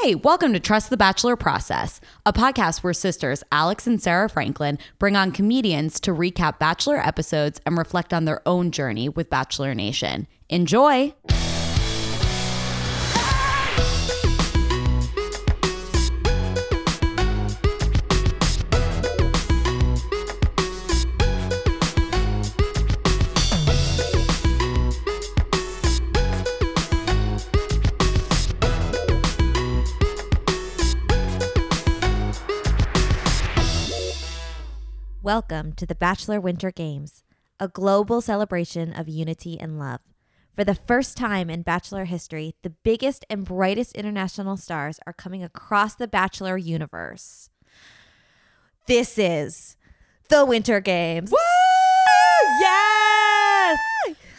Hey, welcome to Trust the Bachelor Process, a podcast where sisters Alex and Sarah Franklin bring on comedians to recap Bachelor episodes and reflect on their own journey with Bachelor Nation. Enjoy! Welcome to the Bachelor Winter Games, a global celebration of unity and love. For the first time in Bachelor history, the biggest and brightest international stars are coming across the Bachelor universe. This is the Winter Games. Woo! Yes!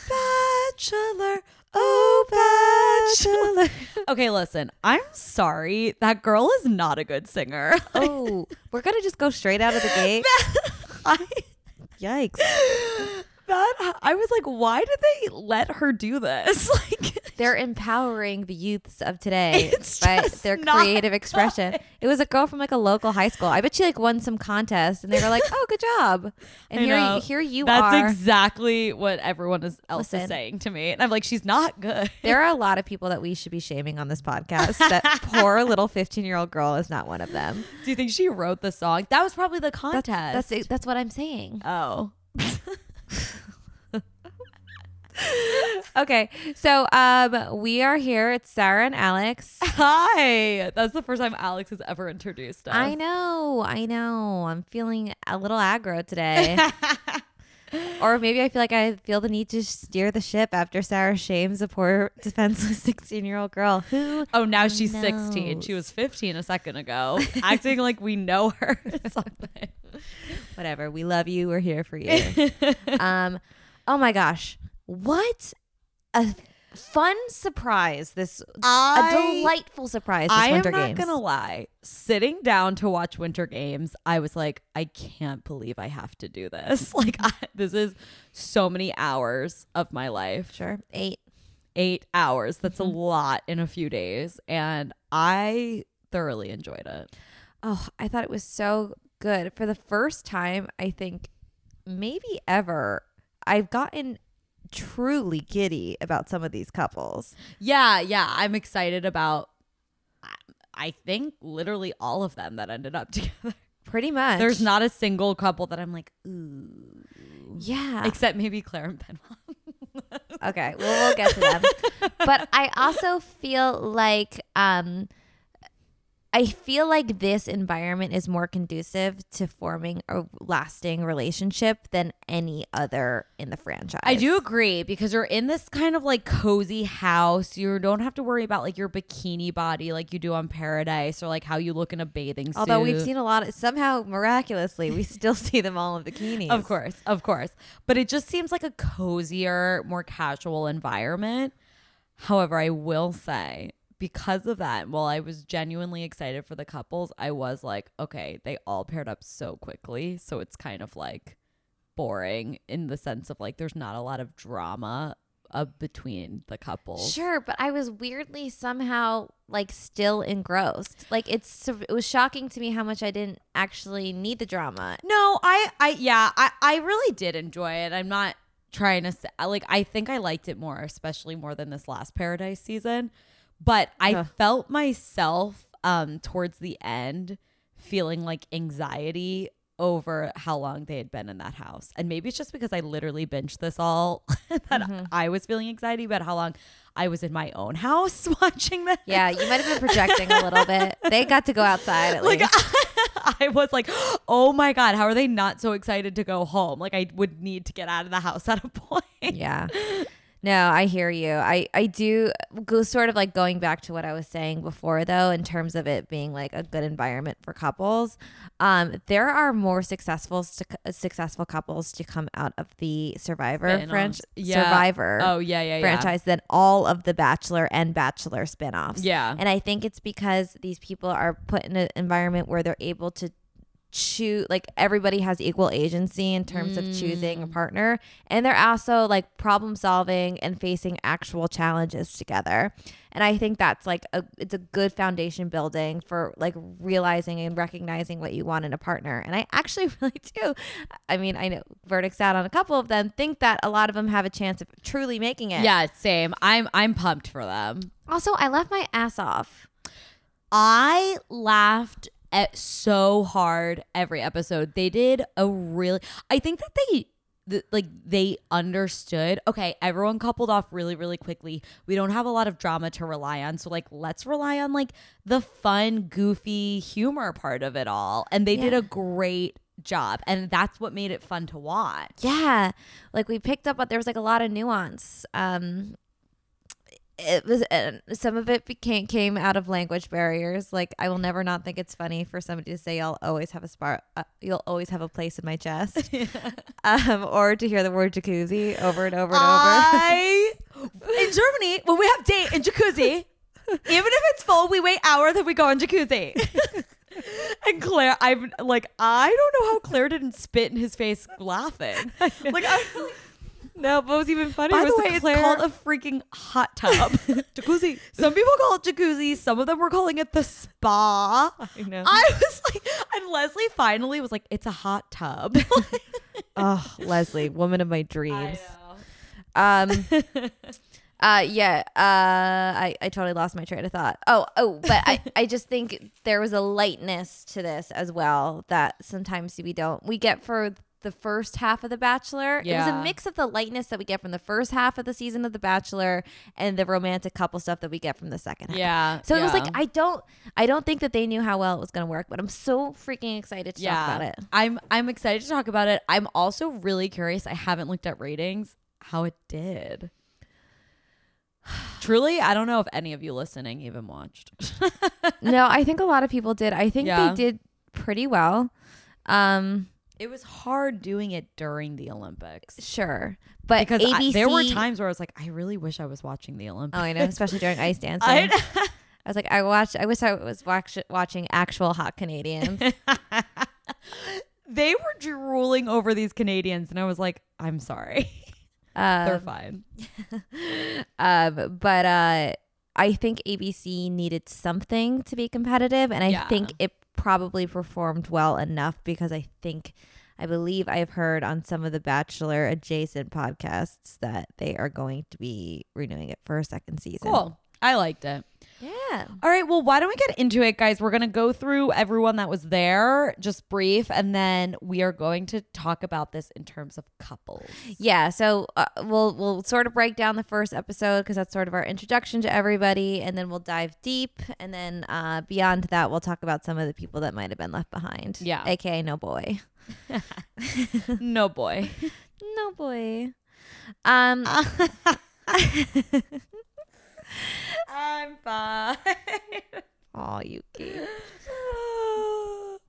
Bachelor, oh Bachelor. okay, listen, I'm sorry. That girl is not a good singer. Oh, we're going to just go straight out of the gate. I, Yikes. that I was like, why did they let her do this? Like, They're empowering the youths of today by their creative expression. It was a girl from like a local high school. I bet she like won some contest and they were like, "Oh, good job." And I here know. here you That's are. That's exactly what everyone is, else is saying to me, and I'm like, she's not good. there are a lot of people that we should be shaming on this podcast. That poor little 15-year-old girl is not one of them. Do you think she wrote the song? That was probably the That's contest. that's that's what I'm saying. oh. Okay. So, um we are here. It's Sarah and Alex. Hi. That's the first time Alex has ever introduced us. I know. I know. I'm feeling a little aggro today. Or maybe I feel like I feel the need to steer the ship after Sarah shames a poor defenseless 16 year old girl who Oh, now she's 16. She was 15 a second ago, acting like we know her something. whatever we love you we're here for you um oh my gosh what a fun surprise this a I- delightful surprise this I am not games gonna lie. Sitting down to watch Winter Games, I was like, I can't believe I have to do this. Like, I, this is so many hours of my life. sure eight Eight hours. That's Mm-hmm. a lot in a few days, and I thoroughly enjoyed it. oh i thought it was so good for the first time i think maybe ever i've gotten truly giddy about some of these couples Yeah, yeah. I'm excited about. I- think literally all of them that ended up together. pretty much There's not a single couple that I'm like, ooh. yeah Except maybe Clare and Benoit. Okay, well we'll get to them. but I also feel like um I feel like this environment is more conducive to forming a lasting relationship than any other in the franchise. I do agree because you're in this kind of like cozy house. You don't have to worry about like your bikini body like you do on Paradise or like how you look in a bathing suit. Although we've seen a lot of somehow miraculously we still see them all in bikinis. Of course, of course. But it just seems like a cozier, more casual environment. However, I will say, because of that, while I was genuinely excited for the couples, I was like, okay, they all paired up so quickly. So it's kind of like boring in the sense of like there's not a lot of drama uh, between the couples. Sure, but I was weirdly somehow like still engrossed. Like it's it was shocking to me how much I didn't actually need the drama. No, I, I, yeah, I, I really did enjoy it. I'm not trying to say, like, I think I liked it more, especially more than this last Paradise season. But I Huh. felt myself, um, towards the end feeling like anxiety over how long they had been in that house. And maybe it's just because I literally binged this all that I was feeling anxiety about how long I was in my own house watching this. Yeah, you might have been projecting a little bit. They got to go outside at like least. I was like, oh my god, how are they not so excited to go home? Like I would need to get out of the house at a point. yeah. No, I hear you. I I do go sort of like going back to what I was saying before though in terms of it being like a good environment for couples. Um there are more successful st- successful couples to come out of the Survivor. French Yeah. Survivor Oh yeah, yeah, yeah. franchise than all of the Bachelor and Bachelor spin-offs. Yeah. And I think it's because these people are put in an environment where they're able to choose like everybody has equal agency in terms of choosing Mm. a partner and they're also like problem solving and facing actual challenges together and i think that's like a it's a good foundation building for like realizing and recognizing what you want in a partner and i actually really do i mean i know verdicts out on a couple of them think that a lot of them have a chance of truly making it Yeah, same. I'm I'm pumped for them. also i left my ass off I laughed at so hard every episode. They did a really I think that they th- like they understood okay everyone coupled off really really quickly we don't have a lot of drama to rely on so like let's rely on like the fun goofy humor part of it all and they did a great job and that's what made it fun to watch Yeah, like we picked up, but there was like a lot of nuance. Um, it was and some of it became came out of language barriers. Like I will never not think it's funny for somebody to say, "I'll always have a spot. Uh, you'll always have a place in my chest," um, or to hear the word jacuzzi over and over and over. I in Germany when we have date in jacuzzi, even if it's full, we wait hour then we go in jacuzzi. and Clare, I'm like, I don't know how Clare didn't spit in his face laughing. Like, I, no, but what was even funnier by was the way, Clare- it's called a freaking hot tub. jacuzzi. Some people call it jacuzzi. Some of them were calling it the spa. I know. I was like, and Leslie finally was like, it's a hot tub. oh, Leslie, woman of my dreams. Um, uh, yeah. Uh, I, I totally lost my train of thought. Oh, oh, but I, I just think there was a lightness to this as well that sometimes we don't. We get for the first half of The Bachelor. It was a mix of the lightness that we get from the first half of the season of The Bachelor and the romantic couple stuff that we get from the second half. Yeah. So it was like I don't I don't think that they knew how well it was going to work, but I'm so freaking excited to talk about it. I'm I'm excited to talk about it. I'm also really curious. I haven't looked at ratings how it did. Truly, I don't know if any of you listening even watched. no, I think a lot of people did. I think Yeah. they did pretty well. Um, it was hard doing it during the Olympics sure, but because ABC. I- there were times where I was like, I really wish I was watching the Oh, Olympics. I know, especially during ice dancing. I, I, was like, I watched. I wish I was watch, watching actual hot Canadians. they were drooling over these Canadians, and I was like, I'm sorry, they're Um, fine. um, but uh, I think ABC needed something to be competitive, and I Yeah. think it probably performed well enough because I think. I believe I've heard on some of the Bachelor adjacent podcasts that they are going to be renewing it for a second season. Cool. I liked it. Yeah. All right, well, why don't we get into it, guys? We're going to go through everyone that was there, just brief, and then we are going to talk about this in terms of couples. Yeah, so uh, we'll we'll sort of break down the first episode because that's sort of our introduction to everybody, and then we'll dive deep, and then uh, beyond that, we'll talk about some of the people that might have been left behind. Yeah. aka no boy, no boy. no boy. Um, I'm fine. oh, Yuki.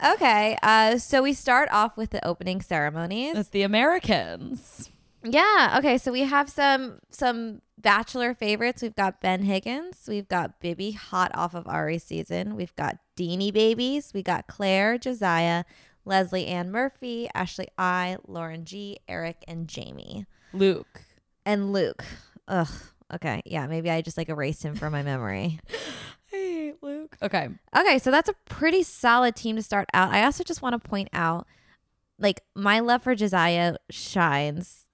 Okay, uh, so we start off with the opening ceremonies. It's the Americans. Yeah. Okay. So we have some some Bachelor favorites. We've got Ben Higgins. We've got Bibby, hot off of Ari's season. We've got Deanie babies. We got Clare, Josiah, Leslie Ann Murphy, Ashley I, Lauren G, Eric, and Jamie, Luke. and Luke. Ugh. Okay. Yeah. Maybe I just like erased him from my memory. I hate Luke. Okay. Okay, so that's a pretty solid team to start out. I also just want to point out, like my love for Josiah shines,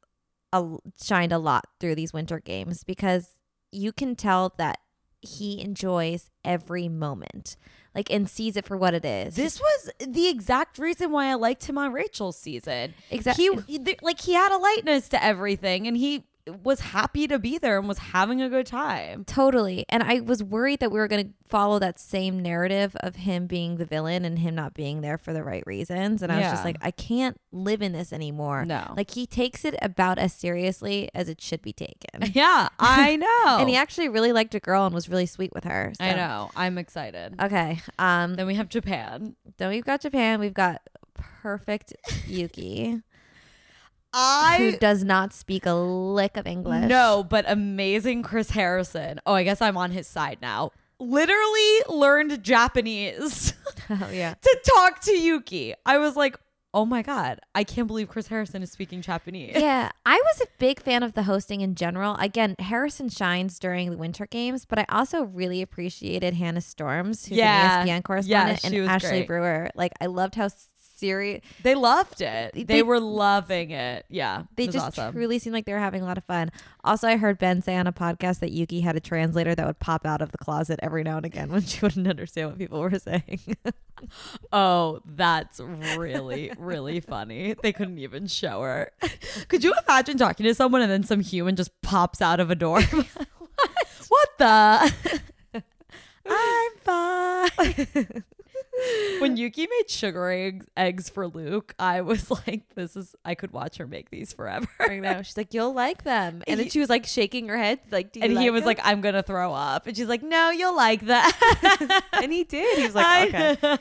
a, shined a lot through these winter games because you can tell that he enjoys every moment, like and sees it for what it is. This was the exact reason why I liked him on Rachel's season. exactly. He th- like he had a lightness to everything and he was happy to be there and was having a good time. Totally. And I was worried that we were going to follow that same narrative of him being the villain and him not being there for the right reasons. And I was just like, I can't live in this anymore. No. Like he takes it about as seriously as it should be taken. Yeah, I know. And he actually really liked a girl and was really sweet with her. I know. I'm excited. Okay. Um then we have Japan. then we've got Japan. We've got perfect Yuki. Who does not speak a lick of English. no, but amazing Chris Harrison. Oh, I guess I'm on his side now. Literally learned Japanese. Oh yeah. to talk to Yuki. I was like, oh my God, I can't believe Chris Harrison is speaking Japanese. Yeah, I was a big fan of the hosting in general. Again, Harrison shines during the Winter Games, but I also really appreciated Hannah Storms, who's Yeah. an ESPN correspondent, she and Ashley great. Brewer. Like, I loved how serious They loved it. They, They- were loving it. Yeah. they just awesome. truly seemed like they were having a lot of fun. Also, I heard Ben say on a podcast that Yuki had a translator that would pop out of the closet every now and again when she wouldn't understand what people were saying. Oh, that's really, really funny. They couldn't even show her. Could you imagine talking to someone and then some human just pops out of a door? what? the? I'm fine. When Yuki made sugar eggs, eggs for Luke, I was like, this is, I could watch her make these forever. I know. She's like, "You'll like them," and then she was like shaking her head, like, "Do you And he was them?" like, I'm going to throw up. And she's like, no, you'll like that. and he did. He was like, "Okay,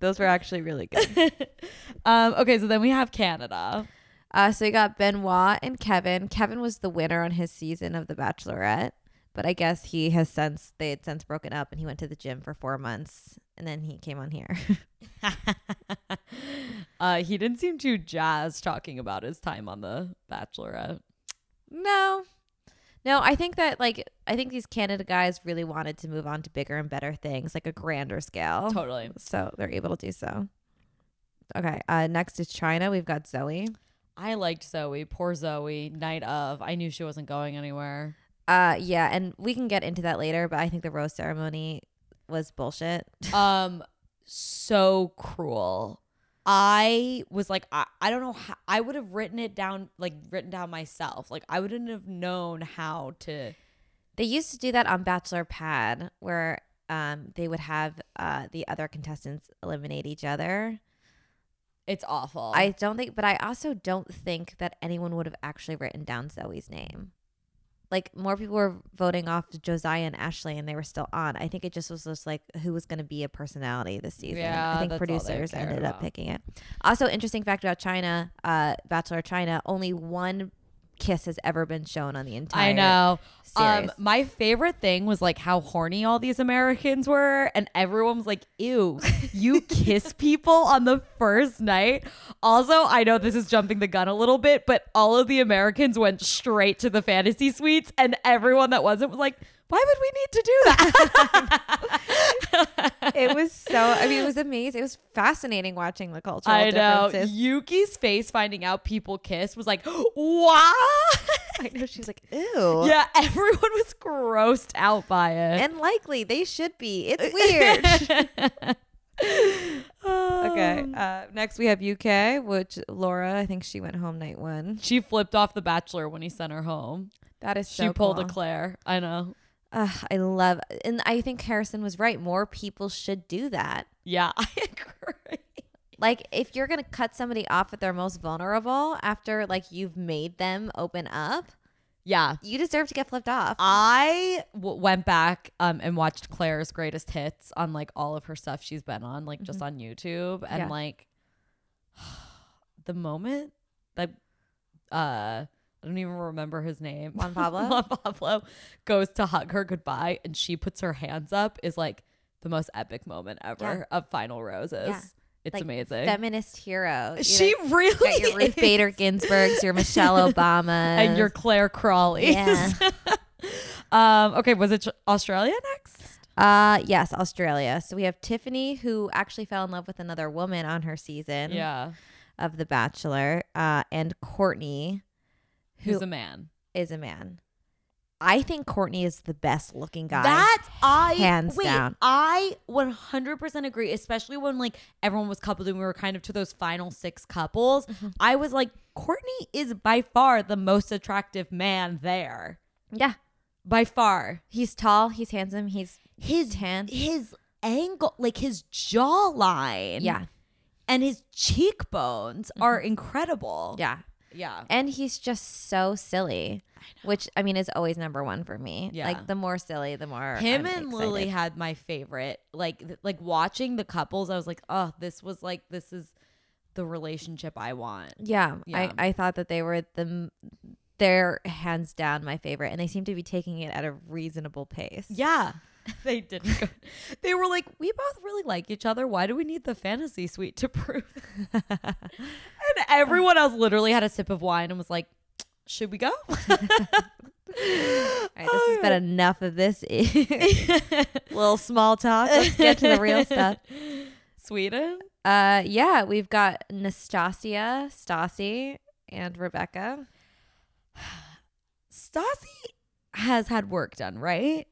those were actually really good." um, okay, so then we have Canada. Uh, so you got Benoit and Kevin. Kevin was the winner on his season of The Bachelorette, but I guess he has since they had since broken up, and he went to the gym for four months, and then he came on here. uh, he didn't seem too jazzed talking about his time on The Bachelorette. no, no, I think that like I think these Canada guys really wanted to move on to bigger and better things, like a grander scale. Totally. So they're able to do so. Okay. Uh, next is China. We've got Zoe. I liked Zoe. Poor Zoe. Night of. I knew she wasn't going anywhere. Uh, yeah, and we can get into that later, but I think the rose ceremony was bullshit. Um, so cruel. I was like, I, I don't know how I would have written it down, like written down myself. Like I wouldn't have known how to. They used to do that on Bachelor Pad, where um they would have uh the other contestants eliminate each other. It's awful. I don't think, but I also don't think that anyone would have actually written down Zoe's name. Like more people were voting off Josiah and Ashley, and they were still on. I think it just was just like who was going to be a personality this season. Yeah, I think that's all they producers ended up picking it. Also, interesting fact about China, uh, Bachelor China, only one kiss has ever been shown on the entire. I know. Um, my favorite thing was like how horny all these Americans were, and everyone was like, "Ew, you kiss people on the first night." Also, I know this is jumping the gun a little bit, but all of the Americans went straight to the fantasy suites, and everyone that wasn't was like, "Why would we need to do that?" it was so. I mean, it was amazing. It was fascinating watching the cultural I know. differences. Yuki's face finding out people kiss was like, "What?" I know. She's like, ew. yeah, everyone was grossed out by it. And likely they should be. It's weird. okay. Uh, next we have UK, which Laura, I think she went home night one. She flipped off the bachelor when he sent her home. That is so she pulled cool. a Clare. I know. Ugh, I love, and I think Harrison was right. More people should do that. Yeah, I agree. Like, if you're gonna cut somebody off at their most vulnerable after like you've made them open up, Yeah. you deserve to get flipped off. I w- went back um, and watched Clare's greatest hits on like all of her stuff she's been on, like just on YouTube, and Mm-hmm. Yeah. like the moment that uh, I don't even remember his name, Juan Pablo? Juan Pablo goes to hug her goodbye, and she puts her hands up is like the most epic moment ever of Final Roses. Yeah. It's Like, amazing. Feminist hero. You she know, really got your Ruth is. Bader Ginsburg's, your Michelle Obama, and your Clare Crawley. Yeah. um. Okay. Was it Australia next? Uh yes, Australia. So we have Tiffany who actually fell in love with another woman on her season Yeah. of The Bachelor, uh, and Courtney, Who's who a man? is a man. I think Courtney is the best looking guy. That I Hands wait, down. I 100% agree, especially when like everyone was coupled and we were kind of to those final six couples. Mm-hmm. I was like, Courtney is by far the most attractive man there. yeah, By far. he's tall, he's handsome, he's His tan. his angle, like his jawline, Yeah, and his cheekbones are incredible. yeah, yeah. and he's just so silly. Which I mean is always number one for me. Yeah. Like the more silly, the more Him I'm and Lily had my favorite. Like th- like watching the couples, I was like, oh, this was like this is the relationship I want. Yeah, Yeah. I, I thought that they were the they're hands down my favorite, and they seem to be taking it at a reasonable pace. Yeah. they didn't go. They were like, we both really like each other. Why do we need the fantasy suite to prove? and everyone else literally had a sip of wine and was like, should we go? All right, this has been enough of this little small talk. Let's get to the real stuff. Sweden. Uh, yeah, we've got Nastasia, Stassi, and Rebecca. Stassi has had work done, right?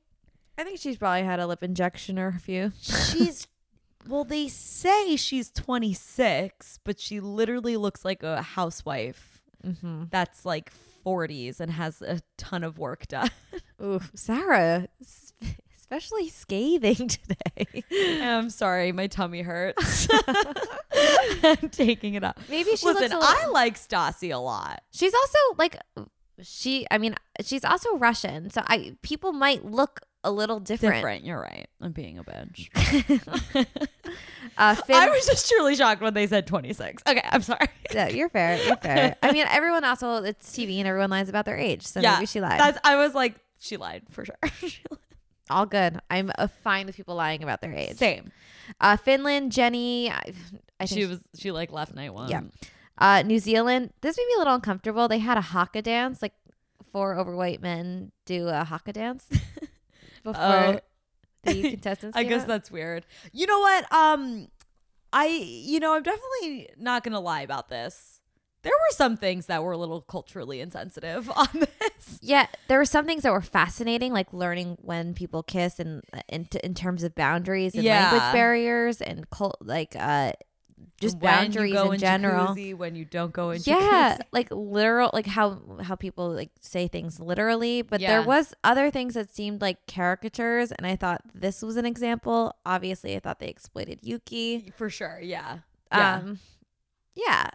I think she's probably had a lip injection or a few. She's well, they say she's 26, but she literally looks like a housewife Mm-hmm. that's like 40s and has a ton of work done. Ooh, Sarah, especially scathing today. I'm sorry, my tummy hurts. I'm taking it up. Maybe she Listen, looks a I little- like Stassi a lot. She's also like she. I mean, she's also Russian, so I people might look a little different. Different. You're right. I'm being a bitch. Uh, Finn, I was just truly shocked when they said 26. Okay, I'm sorry. Yeah, you're fair. You're fair. I mean, everyone also it's TV and everyone lies about their age, so yeah, maybe she lied. That's, I was like, she lied for sure. All good. I'm uh, fine with people lying about their age. Same. Uh, Finland, Jenny. I, I think She was. She like left night one. Yeah. Uh, New Zealand. This made me a little uncomfortable. They had a haka dance, like four overweight men do a haka dance before Oh. the contestants. I guess out. that's weird. You know what? Um, I you know I'm definitely not gonna lie about this. There were some things that were a little culturally insensitive on this. Yeah, there were some things that were fascinating, like learning when people kiss and in, in terms of boundaries and Yeah. language barriers and cult, like uh, just When you boundaries go in general. jacuzzi, when you don't go in. yeah jacuzzi. like literal like how how people like say things literally but there was other things that seemed like caricatures and i thought this was an example obviously i thought they exploited yuki for sure. Yeah. Yeah. um yeah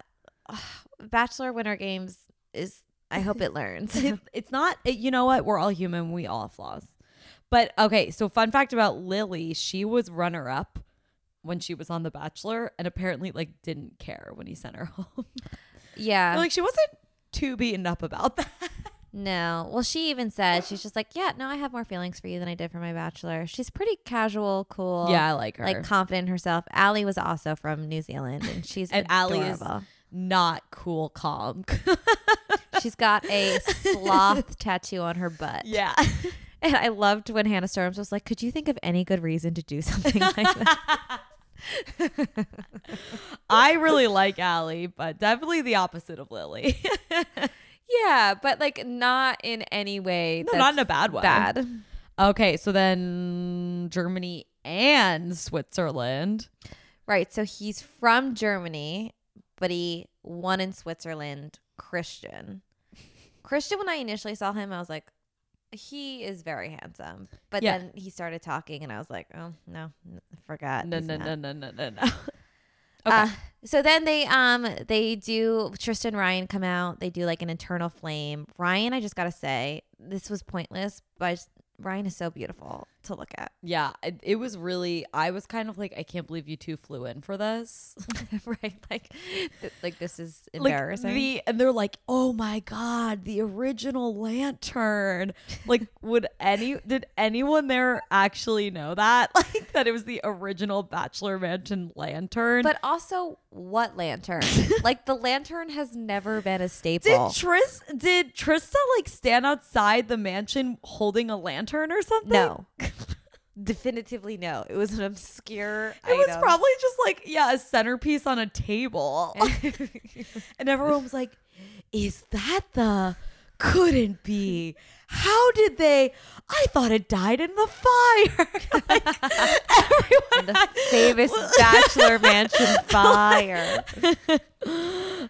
bachelor winter games is i hope it learns It- it's not. it- you know what? We're all human. We all have flaws. But okay. So fun fact about Lily: she was runner up when she was on The Bachelor, and apparently like didn't care when he sent her home. yeah like she wasn't too beaten up about that. no well she even said she's just like yeah no i have more feelings for you than i did for my bachelor she's pretty casual cool Yeah, I like her. like confident in herself Allie was also from new zealand and she's And Allie is- not cool, calm. She's got a sloth tattoo on her butt. yeah. And I loved when Hannah Storms was like, Could you think of any good reason to do something like that? I really like Allie, but definitely the opposite of Lily. yeah, but like not in any way. No, not in a bad way. Bad. okay, so then Germany and Switzerland. Right. So he's from Germany, but he won in Switzerland. Christian. Christian, when I initially saw him, I was like, he is very handsome. But Yeah. then he started talking, and I was like, oh, no, n- forgot. No, no, no, no, no, no, no. Uh, so then they um they do Trista and Ryan come out. They do like an internal flame. Ryan, I just gotta say, this was pointless, but I Ryan is so beautiful to look at. Yeah, it, it was really. I was kind of like, I can't believe you two flew in for this. right, like th- like this is Like, embarrassing. the and they're like, oh my god, the original lantern. Like, would any did anyone there actually know that? Like that it was the original Bachelor Mansion lantern. but also, what lantern? like the lantern has never been a staple. did. Tris did Trista like stand outside the mansion holding a lantern or something? no, definitively no. It was an obscure. It was probably just like, yeah, a centerpiece on a table. and everyone was like, is that the couldn't be? How did they? I thought it died in the fire. like, everyone the famous Bachelor Mansion fire.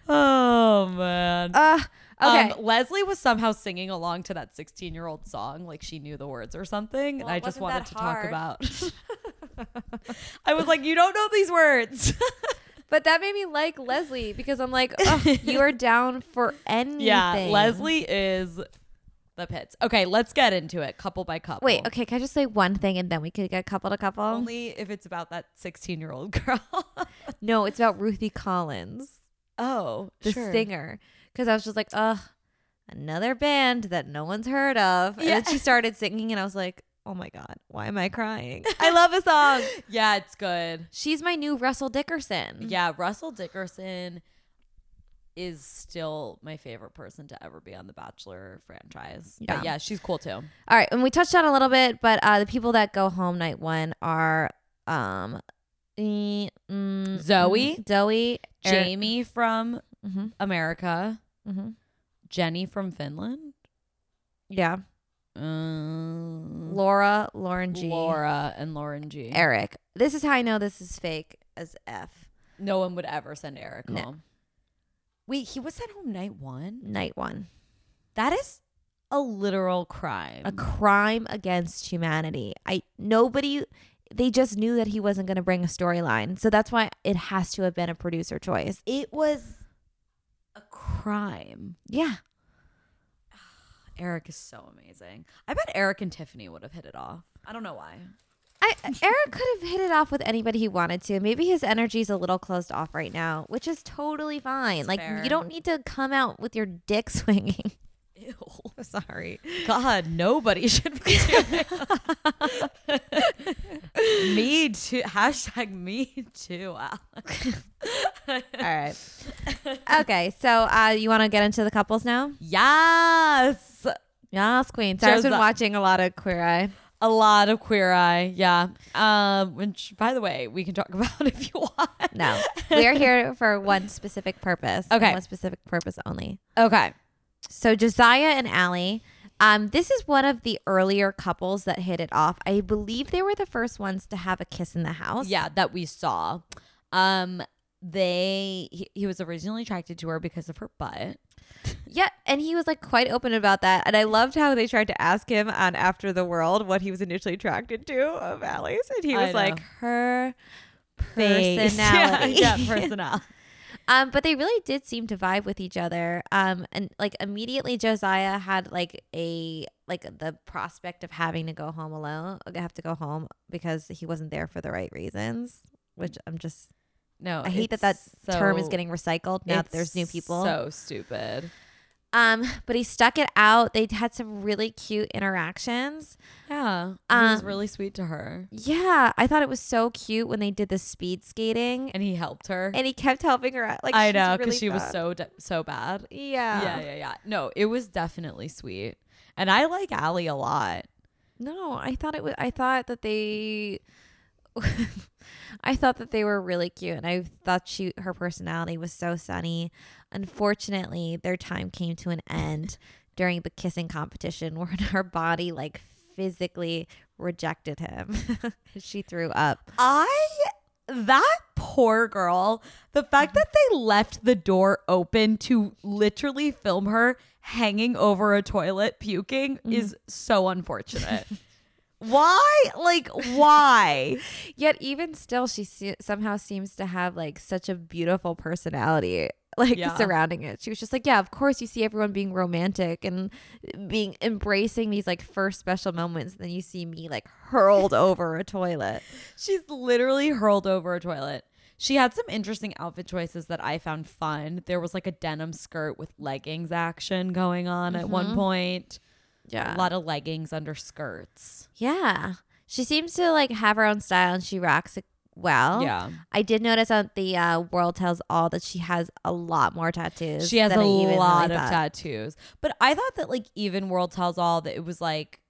Oh man. Uh, okay. Um, Leslie was somehow singing along to that 16 year old song, like she knew the words or something. Well, and I just wanted to hard. talk about. I was like, you don't know these words. But that made me like Leslie because I'm like, oh, you are down for anything. yeah, Leslie is the pits. Okay, let's get into it, couple by couple. Wait, okay, can I just say one thing and then we could get couple to couple? Only if it's about that 16 year old girl. no, it's about Ruthie Collins, oh, the singer. Because I was just like, ugh, another band that no one's heard of. And Yeah. then she started singing and I was like, Oh my god, why am I crying? I love a song. Yeah, it's good. She's my new Russell Dickerson. Yeah, Russell Dickerson is still my favorite person to ever be on the Bachelor franchise. Yeah. But yeah, she's cool too. All right, and we touched on a little bit, but uh, the people that go home night one are um, e- mm, Zoe, mm, Zoe, Eric- Jamie from Mhm, America, mhm. Jenny from Finland, yeah, um, Laura, Lauren G, Laura, and Lauren G. Eric. This is how I know this is fake as f. No one would ever send Eric No. home. Wait, he was sent home night one? Night one, That is a literal crime. a crime against humanity. I nobody. They just knew that he wasn't going to bring a storyline, so that's why it has to have been a producer choice. it was a crime. Yeah, Eric is so amazing. I bet Eric and Tiffany would have hit it off. I don't know why. I, Eric could have hit it off with anybody he wanted to. Maybe his energy's a little closed off right now, which is totally fine. It's like fair. you don't need to come out with your dick swinging. Ew. Sorry. God, nobody should be Me too. Hashtag me too, Alex. All right. Okay, so uh, you want to get into the couples now? Yes. Yes, Queen. So I've been watching a lot of Queer Eye. A lot of queer eye. Yeah. Um, which by the way, we can talk about if you want. No, we are here for one specific purpose. Okay. one specific purpose only. Okay. So Josiah and Allie. Um, this is one of the earlier couples that hit it off. I believe they were the first ones to have a kiss in the house. Yeah, that we saw. Um, they he, he was originally attracted to her because of her butt. Yeah, and he was like quite open about that. And I loved how they tried to ask him on After the World what he was initially attracted to of Allie's. And he was like, her personality. yeah, yeah, personality. um, but they really did seem to vibe with each other. Um, and like immediately Josiah had like a like the prospect of having to go home alone, have to go home because he wasn't there for the right reasons. Which I'm just No, I hate that that it's term is getting recycled now that there's new people. So stupid. Um, but he stuck it out. They had some really cute interactions. Yeah, he was Um, really sweet to her, Yeah, I thought it was so cute when they did the speed skating, and he helped her. and he kept helping her. out. Like I know because really she was so de- so bad. yeah. yeah, yeah, yeah. No, it was definitely sweet, and I like Allie a lot. No, I thought it was. I thought that they. I thought that they were really cute, and I thought she her personality was so sunny. Unfortunately, their time came to an end during the kissing competition, where her body like physically rejected him. she threw up. I that poor girl. The fact that they left the door open to literally film her hanging over a toilet puking mm-hmm. is so unfortunate. why? Like why? Yet even still, she se- somehow seems to have like such a beautiful personality, like Yeah. surrounding it. She was just like, yeah, of course you see everyone being romantic and being embracing these like first special moments. And then you see me like hurled over a toilet. She's literally hurled over a toilet. She had some interesting outfit choices that I found fun. There was like a denim skirt with leggings action going on at one mm-hmm. point. Yeah. A lot of leggings under skirts. Yeah. She seems to like have her own style and she rocks it well. Yeah. I did notice on the uh, World Tells All that she has a lot more tattoos. She has a lot really of thought. tattoos. But I thought that like even World Tells All that it was like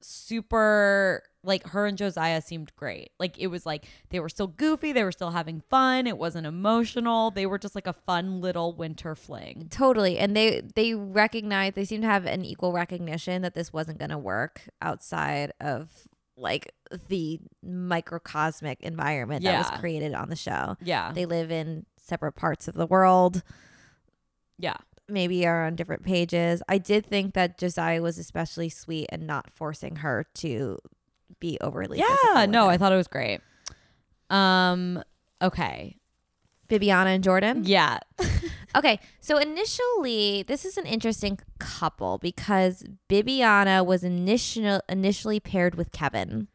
super like her and Josiah seemed great. Like it was like they were still goofy, they were still having fun, it wasn't emotional. They were just like a fun little winter fling. Totally. And they they recognize they seem to have an equal recognition that this wasn't going to work outside of like the microcosmic environment that was created on the show. Yeah. They live in separate parts of the world, yeah. Maybe are on different pages. I did think that Josiah was especially sweet and not forcing her to be overly Yeah, no. I thought it was great. Um okay. Bibiana and Jordan. Yeah. Okay, so initially, this is an interesting couple because Bibiana was initial, initially paired with Kevin.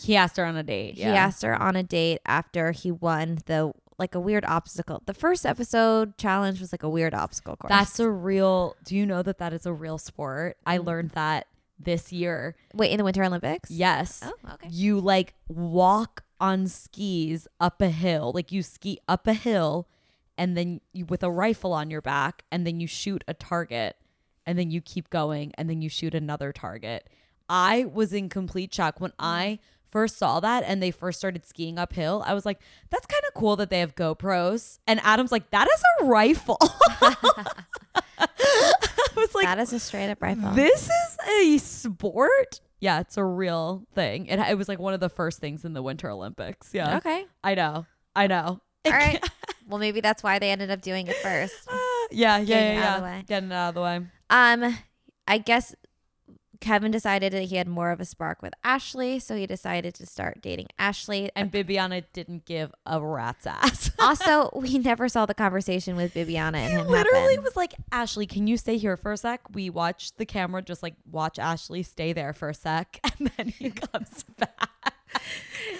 he asked her on a date. He asked her on a date after he won the like a weird obstacle. The first episode challenge was like a weird obstacle course. That's a real Do you know that that is a real sport? I mm-hmm. learned that this year. Wait, in the Winter Olympics? Yes. Oh, okay. You like walk on skis up a hill. Like you ski up a hill and then you with a rifle on your back and then you shoot a target and then you keep going and then you shoot another target. I was in complete shock when mm-hmm. I first saw that and they first started skiing uphill. I was like, that's kind of cool that they have GoPros. And Adam's like, that is a rifle. I was like, that is a straight up rifle. this is a sport. Yeah, it's a real thing. It, it was like one of the first things in the Winter Olympics. Yeah. okay. I know. I know. All right. well, maybe that's why they ended up doing it first. yeah, yeah, Getting yeah, it out yeah. of the way. Getting it out of the way. Um, I guess Kevin decided that he had more of a spark with Ashley, so he decided to start dating Ashley. And Bibiana didn't give a rat's ass. also, we never saw the conversation with Bibiana and He him literally happen. was like, Ashley, can you stay here for a sec? We watched the camera just like watch Ashley stay there for a sec. And then he comes back.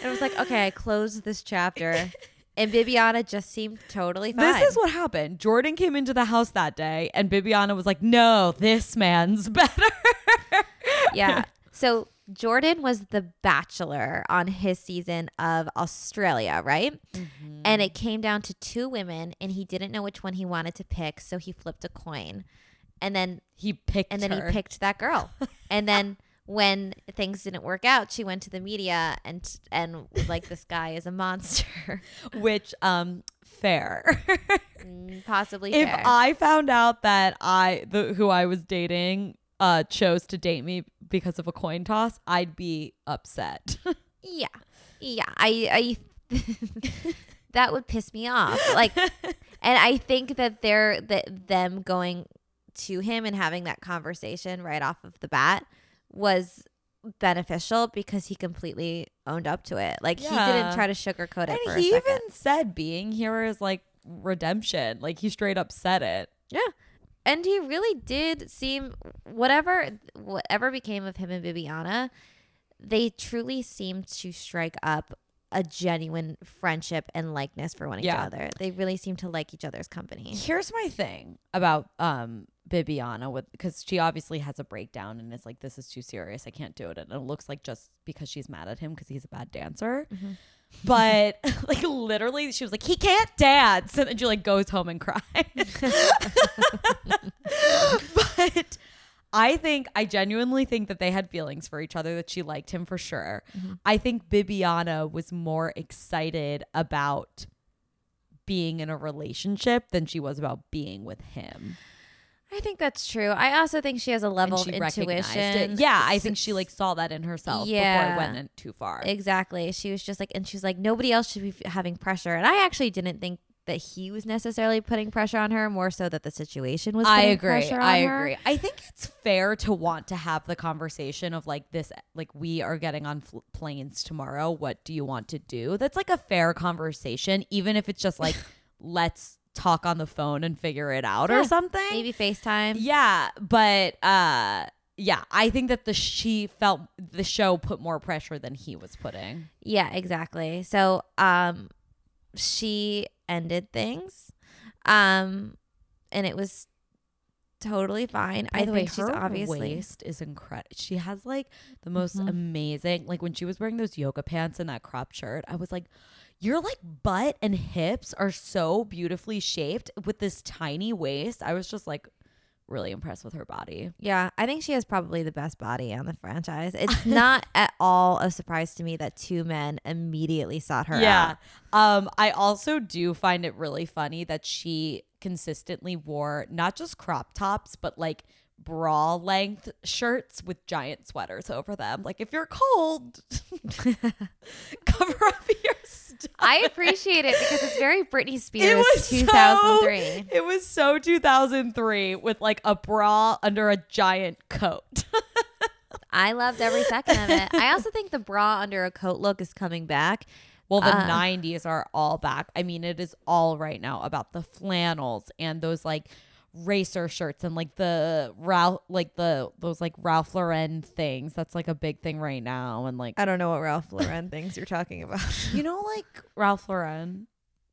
It was like, okay, I closed this chapter. And Bibiana just seemed totally fine. This is what happened. Jordan came into the house that day, and Bibiana was like, no, this man's better. yeah. So Jordan was the bachelor on his season of Australia, right? Mm-hmm. And it came down to two women, and he didn't know which one he wanted to pick, so he flipped a coin, and then He picked and then her. he picked that girl, and then. When things didn't work out, she went to the media and and was like, "This guy is a monster." which um fair. Mm, Possibly if fair. I found out that I the who I was dating uh chose to date me because of a coin toss, I'd be upset. Yeah. Yeah. I I that would piss me off. Like and I think that they're that them going to him and having that conversation right off of the bat was beneficial because he completely owned up to it. Like he Yeah. didn't try to sugarcoat it for and he second. even said being here is like redemption. Like he straight up said it. Yeah. And he really did seem whatever whatever became of him and Bibiana, they truly seemed to strike up a genuine friendship and likeness for one Yeah. other. They really seem to like each other's company. Here's my thing about um Bibiana with because she obviously has a breakdown and it's like this is too serious. I can't do it. And it looks like just because she's mad at him because he's a bad dancer. Mm-hmm. But like literally, she was like, he can't dance, and then she like goes home and cries. but I think I genuinely think that they had feelings for each other. That she liked him for sure. Mm-hmm. I think Bibiana was more excited about being in a relationship than she was about being with him. I think that's true. I also think she has a level of intuition. it. Yeah, I think she like saw that in herself before Yeah. it went in too far. Exactly. She was just like, and she was like, nobody else should be f- having pressure. And I actually didn't think that he was necessarily putting pressure on her, more so that the situation was. I agree. I her. agree. I think it's fair to want to have the conversation of like this, like we are getting on fl- planes tomorrow. What do you want to do? That's like a fair conversation, even if it's just like let's talk on the phone and figure it out Yeah. or something. Maybe FaceTime. Yeah, but uh, yeah, I think that the she felt the show put more pressure than he was putting. Yeah, exactly. So, um, she ended things, um, and it was totally fine. By I the way, think she's her obviously waist is incredible. She has like the most Mhm. amazing. Like when she was wearing those yoga pants and that crop shirt, I was like, "Your like butt and hips are so beautifully shaped with this tiny waist." I was just like really impressed with her body. Yeah, I think she has probably the best body on the franchise. It's not at all a surprise to me that two men immediately sought her yeah. out. Um, I also do find it really funny that she consistently wore not just crop tops, but like bra length shirts with giant sweaters over them. Like if you're cold, cover up your stuff. I appreciate it because it's very Britney It Spears was 2003. So, it was so 2003 with like a bra under a giant coat. I loved every second of it. I also think the bra under a coat look is coming back. Well, the Uh. 90s are all back. I mean, it is all right now about the flannels and those like racer shirts and like the Ralph like the those like Ralph Lauren things. That's like a big thing right now and like I don't know what Ralph Lauren things you're talking about. you know like Ralph Lauren.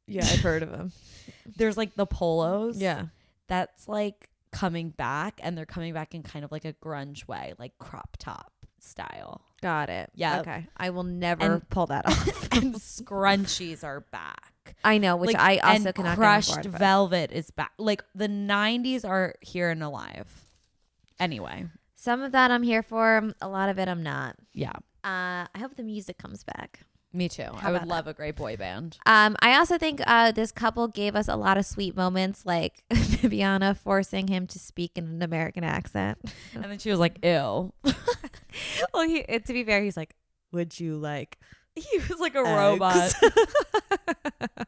yeah, I've heard of him. There's like the polos. Yeah. That's like coming back and they're coming back in kind of like a grunge way, like crop top style. Got it. Yeah. Okay. I will never And- pull that off. and scrunchies are back. I know, which Like, I also and cannot crushed board velvet is back. Like the 90s are here and alive. Anyway, Some of that I'm here for. A lot of it I'm not. yeah. Uh, I hope the music comes back. Me too. How I would love a great boy band. Um, I also think uh, this couple gave us a lot of sweet moments, like Bibiana forcing him to speak in an American accent. And then she was like, ew. well, he, to be fair, he's like, "Would you like He was like a eggs?" robot.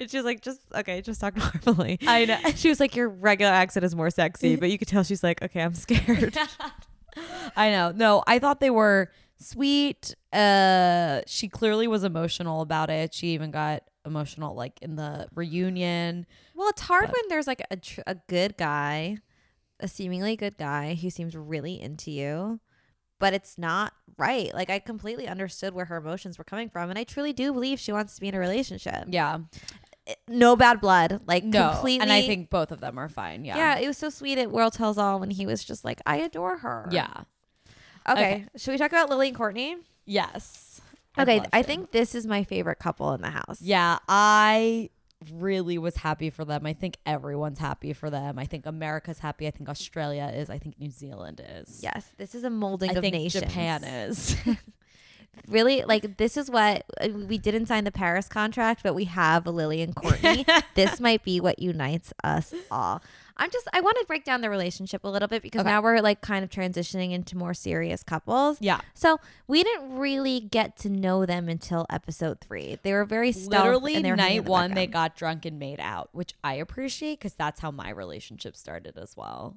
and she was like, "Just okay, just talk normally." I know. She was like, "Your regular accent is more sexy," but you could tell she's like, "Okay, I'm scared." I know. No, I thought they were sweet. Uh she clearly was emotional about it. She even got emotional like in the reunion. well, it's hard when there's like a tr- a good guy, a seemingly good guy who seems really into you, but it's not right. Like I completely understood where her emotions were coming from, and I truly do believe she wants to be in a relationship. Yeah. Eh, no bad blood, like No. completely. And I think both of them are fine. Yeah. yeah, it was so sweet at World Tells All when he was just like, "I adore her." Yeah. Okay. Okay. Should we talk about Lily and Courtney? Yes. Okay, I think this is my favorite couple in the house. Yeah, I really was happy for them. I think everyone's happy for them. I think America's happy. I think Australia is. I think New Zealand is. Yes, this is a molding I of think nations. Japan is. Really, like this is what uh, we didn't sign the Paris contract, but we have Lily and Courtney. this might be what unites us all. I'm just I want to break down the relationship a little bit because Okay. now we're like kind of transitioning into more serious couples. yeah. So we didn't really get to know them until episode three. They were very stealth Literally, were night the one, they got drunk and made out, which I appreciate because that's how my relationship started as well.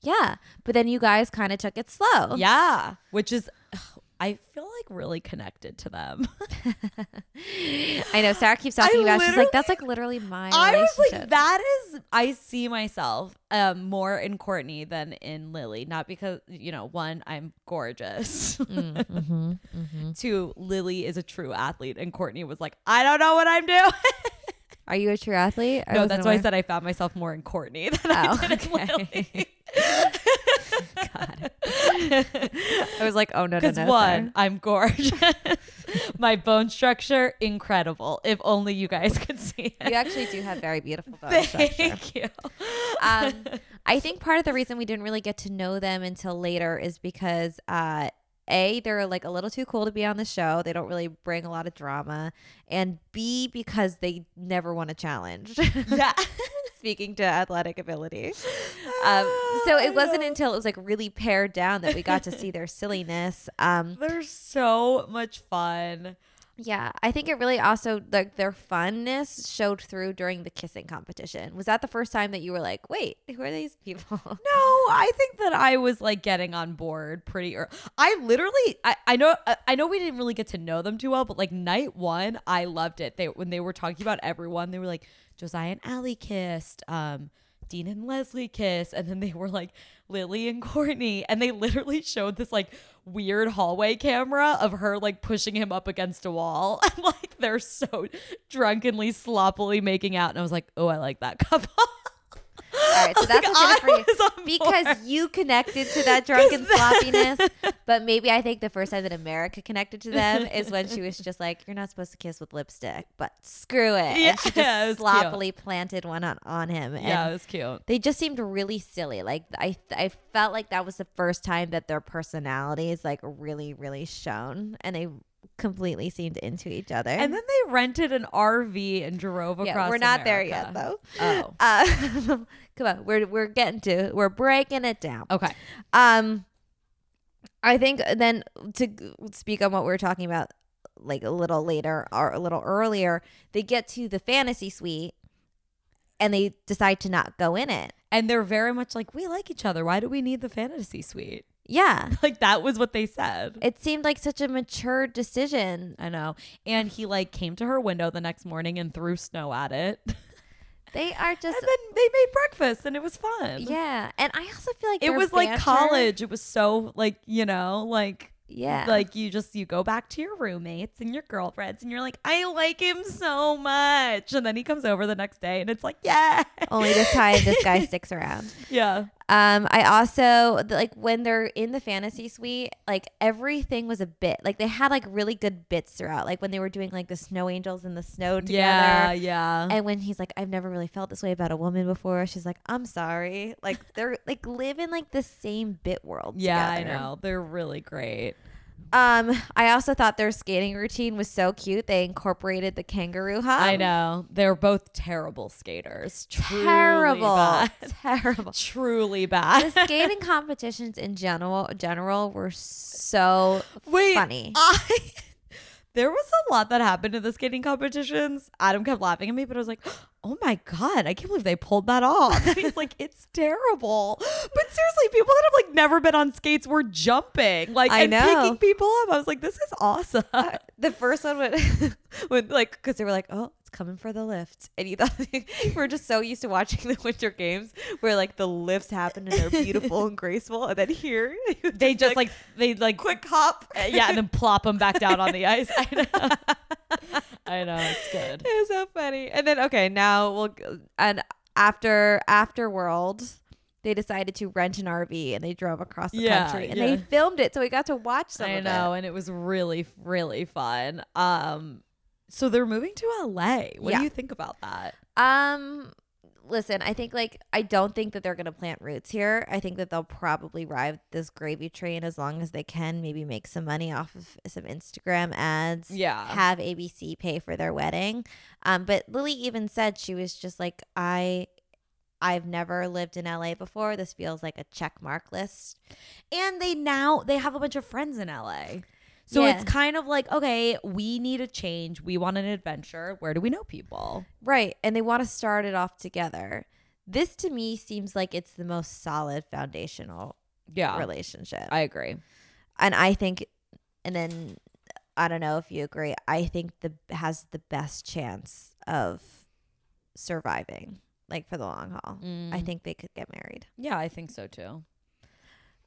yeah, but then you guys kind of took it slow. Yeah. Which is, I feel like really connected to them. I know Sarah keeps talking I about. She's like, that's like literally my. I was like, that is, I see myself um, more in Courtney than in Lily. Not because, you know, one, I'm gorgeous. Mm, mhm, mhm. Two, Lily is a true athlete. And Courtney was like, I don't know what I'm doing. Are you a true athlete? No, that's why I said I found myself more in Courtney than Oh, I did in. Lily. God. I was like, oh no, no, Because no. one, I'm gorgeous. My bone structure, incredible. If only you guys could see Sarah. you actually do have very beautiful bone structure. Thank you. Um, I think part of the reason we didn't really get to know them until later is because uh, a they're like a little too cool to be on the show. They don't really bring a lot of drama, and b because they never won a challenge. yeah. Speaking to athletic ability, um, so it wasn't until it was like really pared down that we got to see their silliness. Um, They're so much fun. Yeah, I think it really also like their funness showed through during the kissing competition. Was that the first time that you were like, "Wait, who are these people?" No, I think that I was like getting on board pretty early. I literally, I, I know, I- I know we didn't really get to know them too well, but like night one, I loved it. They when they were talking about everyone, they were like Josiah and Allie kissed, um, Dean and Leslie kissed, and then they were like Lily and Courtney, and they literally showed this like weird hallway camera of her like pushing him up against a wall, and like they're so drunkenly sloppily making out, and I was like, oh, I like that couple. All right, so that's Like, what did I for you because you connected to that drunken sloppiness. But maybe I think the first time that America connected to them is when she was just like, "You're not supposed to kiss with lipstick, but screw it," Yeah, and she just cute. sloppily planted one on on him. And yeah, it was cute. they just seemed really silly. Like I, I felt like that was the first time that their personalities like really, really shone, and they completely seemed into each other. And then they rented an RV and drove across. yeah, we're not there yet though. Oh, Uh, come on, we're we're getting to we're breaking it down. okay. Um, I think then to speak on what we were talking about, like a little later or a little earlier, they get to the fantasy suite, and they decide to not go in it. And they're very much like, we like each other. Why do we need the fantasy suite? Yeah, Like that was what they said. it seemed like such a mature decision. I know. And he like came to her window the next morning and threw snow at it. They are just And then they made breakfast and it was fun. yeah, and I also feel like It was like college. It was so like, you know, like Yeah. Like you just you go back to your roommates and your girlfriends and you're like, I like him so much. And then he comes over the next day and it's like, yeah. Only this time this guy sticks around. Yeah. Um, I also like when they're in the fantasy suite, like everything was a bit. Like they had like really good bits throughout. Like when they were doing like the snow angels in the snow together. Yeah, yeah. And when he's like, I've never really felt this way about a woman before, she's like, I'm sorry. Like they're like live in like the same bit world. yeah, I know. They're really great. Um, I also thought their skating routine was so cute. They incorporated the kangaroo hop. I know. They're both terrible skaters. Truly Terrible. bad. Terrible. Truly bad. the skating competitions in general general were so Wait, funny. I there was a lot that happened in the skating competitions. Adam kept laughing at me, but I was like, "Oh my god, I can't believe they pulled that off." He's like, "It's terrible." But seriously, people that have like never been on skates were jumping, like I and know. picking people up. I was like, "This is awesome." the first one would, would like because they were like, oh, it's coming for the lift, and you thought we're just so used to watching the Winter Games where like the lifts happen and they're beautiful and graceful, and then here they just like, they like quick hop, uh, yeah, and then plop them back down on the ice. I know. I know it's good. It was so funny. And then okay, now we'll and after after world, they decided to rent an RV and they drove across the Yeah, country and yeah. they filmed it, so we got to watch some I of know, it. and it was really, really fun. Um, so they're moving to LA. What Yeah. do you think about that? Um, listen, I think like I don't think that they're gonna plant roots here. I think that they'll probably ride this gravy train as long as they can. Maybe make some money off of some Instagram ads. Yeah. have ABC pay for their wedding. Um, but Lily even said she was just like, I, I've never lived in LA before. This feels like a check mark list. And they now they have a bunch of friends in LA. So Yeah. it's kind of like, okay, we need a change. We want an adventure. Where do we know people? Right. And they want to start it off together. This to me seems like it's the most solid foundational Yeah. relationship. I agree. and I think, and then I don't know if you agree. I think the has the best chance of surviving, like for the long haul. I Mm. think they could get married. Yeah, I think so too.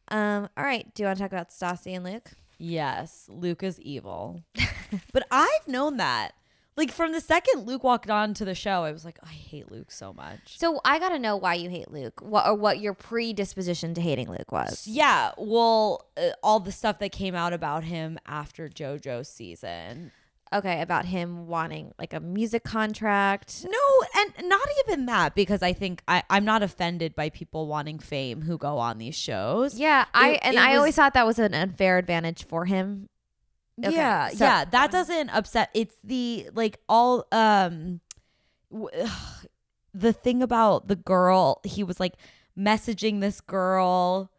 Um. All right. Do you want to talk about Stassi and Luke? Yes, Luke is evil. but I've known that. Like from the second Luke walked on to the show, I was like, I hate Luke so much. So I gotta know why you hate Luke, what or what your predisposition to hating Luke was. Yeah, well, uh, all the stuff that came out about him after JoJo's season. Okay, about him wanting like a music contract. No, and not even that because I think I, I'm not offended by people wanting fame who go on these shows. Yeah, I and I was- always thought that was an unfair advantage for him. Okay, yeah, so- yeah. That doesn't upset. It's the like all um, w- the thing about the girl. He was like messaging this girl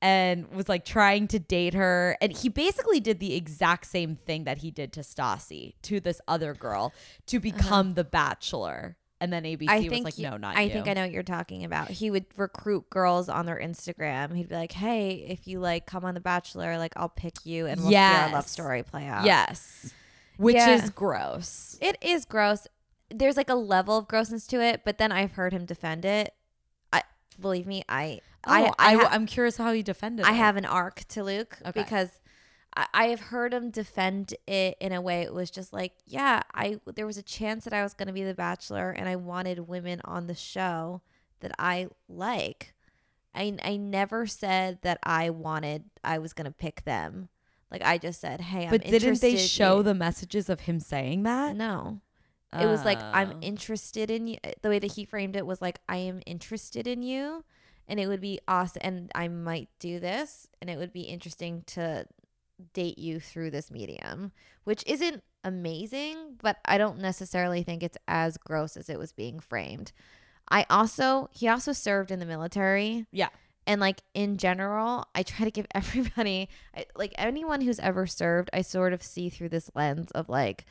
and was like trying to date her, and he basically did the exact same thing that he did to Stassi to this other girl to become the Bachelor. And then ABC Uh-huh. I was like, he- no, not you. I you. think I know what you're talking about. He would recruit girls on their Instagram. He'd be like, "Hey, if you like come on The Bachelor, like I'll pick you, and we'll see our love story play out." Yes, which Yeah. is gross. It is gross. There's like a level of grossness to it, but then I've heard him defend it. I believe me, I I, oh, I I, I, am curious how he defended. It. I it. have an arc to Luke Okay. because I, I have heard him defend it in a way it was just like, yeah, I there was a chance that I was going to be the bachelor and I wanted women on the show that I like. I I never said that I wanted I was going to pick them. Like I just said, "Hey, I'm But didn't they show in- the messages of him saying that? No. It was like I'm Oh. interested in you. The way that he framed it was like I am interested in you, and it would be awesome. And I might do this, and it would be interesting to date you through this medium, which isn't amazing, but I don't necessarily think it's as gross as it was being framed. I also he also served in the military. Yeah. And like in general, I try to give everybody I, like anyone who's ever served, I sort of see through this lens of like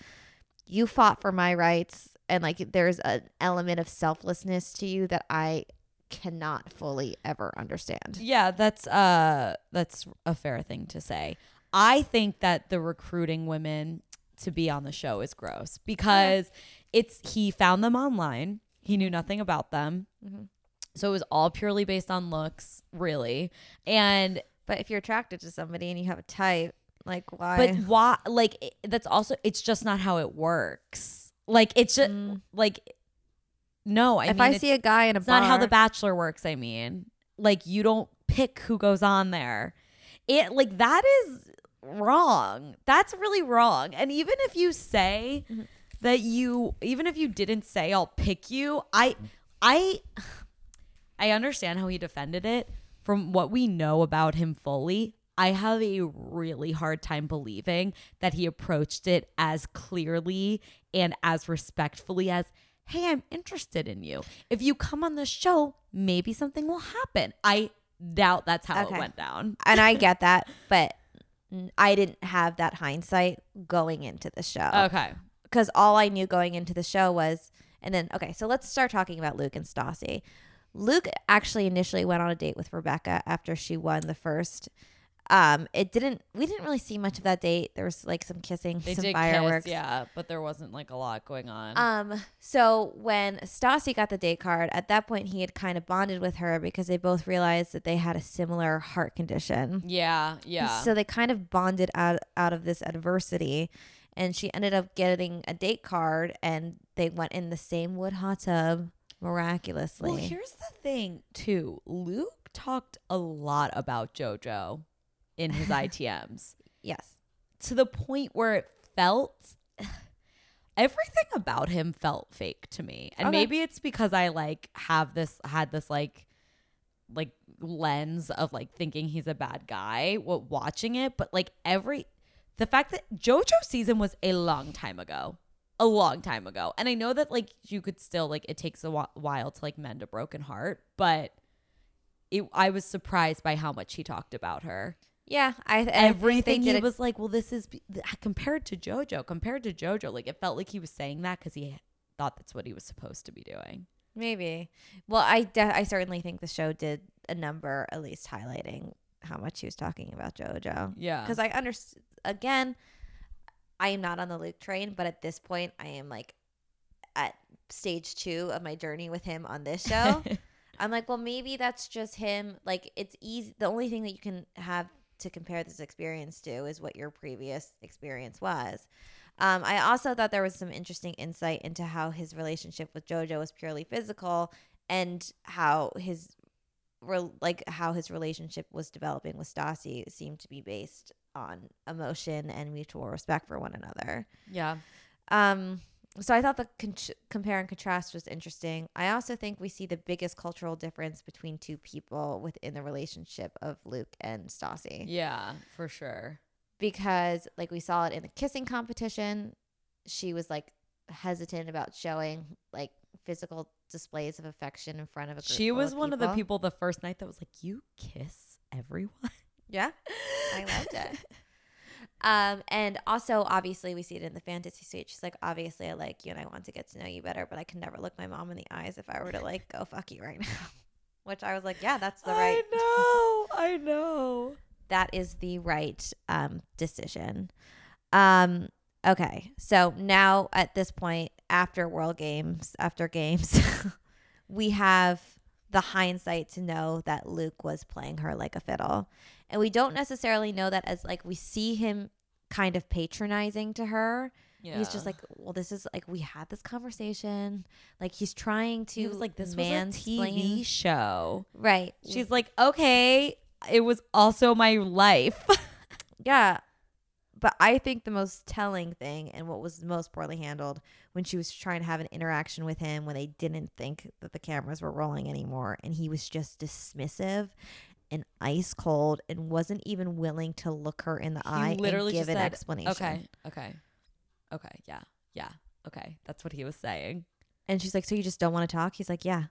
you fought for my rights and like there's an element of selflessness to you that I cannot fully ever understand. Yeah, that's uh that's a fair thing to say. I think that the recruiting women to be on the show is gross because it's he found them online. He knew nothing about them. Mhm. So it was all purely based on looks, really. And But if you're attracted to somebody and you have a type, Like why? But why? Like it- that's also it's just not how it works. Like it's just Mm. like no. I if mean, I see a guy in a it's not how The Bachelor works. I mean, like you don't pick who goes on there. It like that is wrong. That's really wrong. And even if you say Mhm. that you, even if you didn't say I'll pick you, I, I, I understand how he defended it. From what we know about him fully, I have a really hard time believing that he approached it as clearly and as respectfully as, hey, I'm interested in you. If you come on the show, maybe something will happen. I doubt that's how Okay. it went down. and I get that, but I didn't have that hindsight going into the show. Okay. because all I knew going into the show was, and then okay, so let's start talking about Luke and Stassi. Luke actually initially went on a date with Rebecca after she won the first. Um, it didn't. We didn't really see much of that date. There was like some kissing, They some did fireworks. kiss, yeah, but there wasn't like a lot going on. Um, so when Stassi got the date card, at that point he had kind of bonded with her because they both realized that they had a similar heart condition. yeah, yeah. So they kind of bonded out out of this adversity, and she ended up getting a date card, and they went in the same wood hot tub miraculously. well, here's the thing, too. Luke talked a lot about JoJo in his ITMs yes, to the point where it felt everything about him felt fake to me. And Okay. maybe it's because I like have this had this like like lens of like thinking he's a bad guy while watching it, but like every the fact that JoJo season was a long time ago. A long time ago. And I know that like you could still like it takes a while to like mend a broken heart, but it I was surprised by how much he talked about her yeah, I, I everything he was like well this is ah, compared to jojo compared to jojo like it felt like he was saying that because he thought that's what he was supposed to be doing maybe. Well, I de- I certainly think the show did a number at least highlighting how much he was talking about JoJo. yeah because I understand. Again, I am not on the Luke train, but at this point, I am like at stage two of my journey with him on this show. I'm like, well, maybe that's just him. Like, it's easy. The only thing that you can have to compare this experience to is what your previous experience was. Um, I also thought there was some interesting insight into how his relationship with JoJo was purely physical, and how his re- like how his relationship was developing with Stassi seemed to be based on emotion and mutual respect for one another. yeah Um, so I thought the con- compare and contrast was interesting. I also think we see the biggest cultural difference between two people within the relationship of Luke and Stassi yeah for sure because like we saw it in the kissing competition, she was like hesitant about showing like physical displays of affection in front of a group she was one of the people the first night that was like you kiss everyone Yeah. I loved it. Um, and also obviously we see it in the fantasy suite. She's like, obviously I like you and I want to get to know you better, but I can never look my mom in the eyes if I were to like go fuck you right now. Which I was like, yeah, that's the right i know i know that is the right um decision. Um okay. So now at this point after World Games, after games, we have the hindsight to know that Luke was playing her like a fiddle. And we don't necessarily know that as like we see him kind of patronizing to her. yeah He's just like, well, this is like we had this conversation. Like he's trying to he was like this was a tv show right? she's like okay it was also my life Yeah. But I think the most telling thing and what was most poorly handled when she was trying to have an interaction with him when they didn't think that the cameras were rolling anymore and he was just dismissive and ice cold and wasn't even willing to look her in the eye literally and give an said, explanation. okay okay okay yeah yeah okay that's what he was saying And she's like, "So you just don't want to talk?" He's like, "Yeah."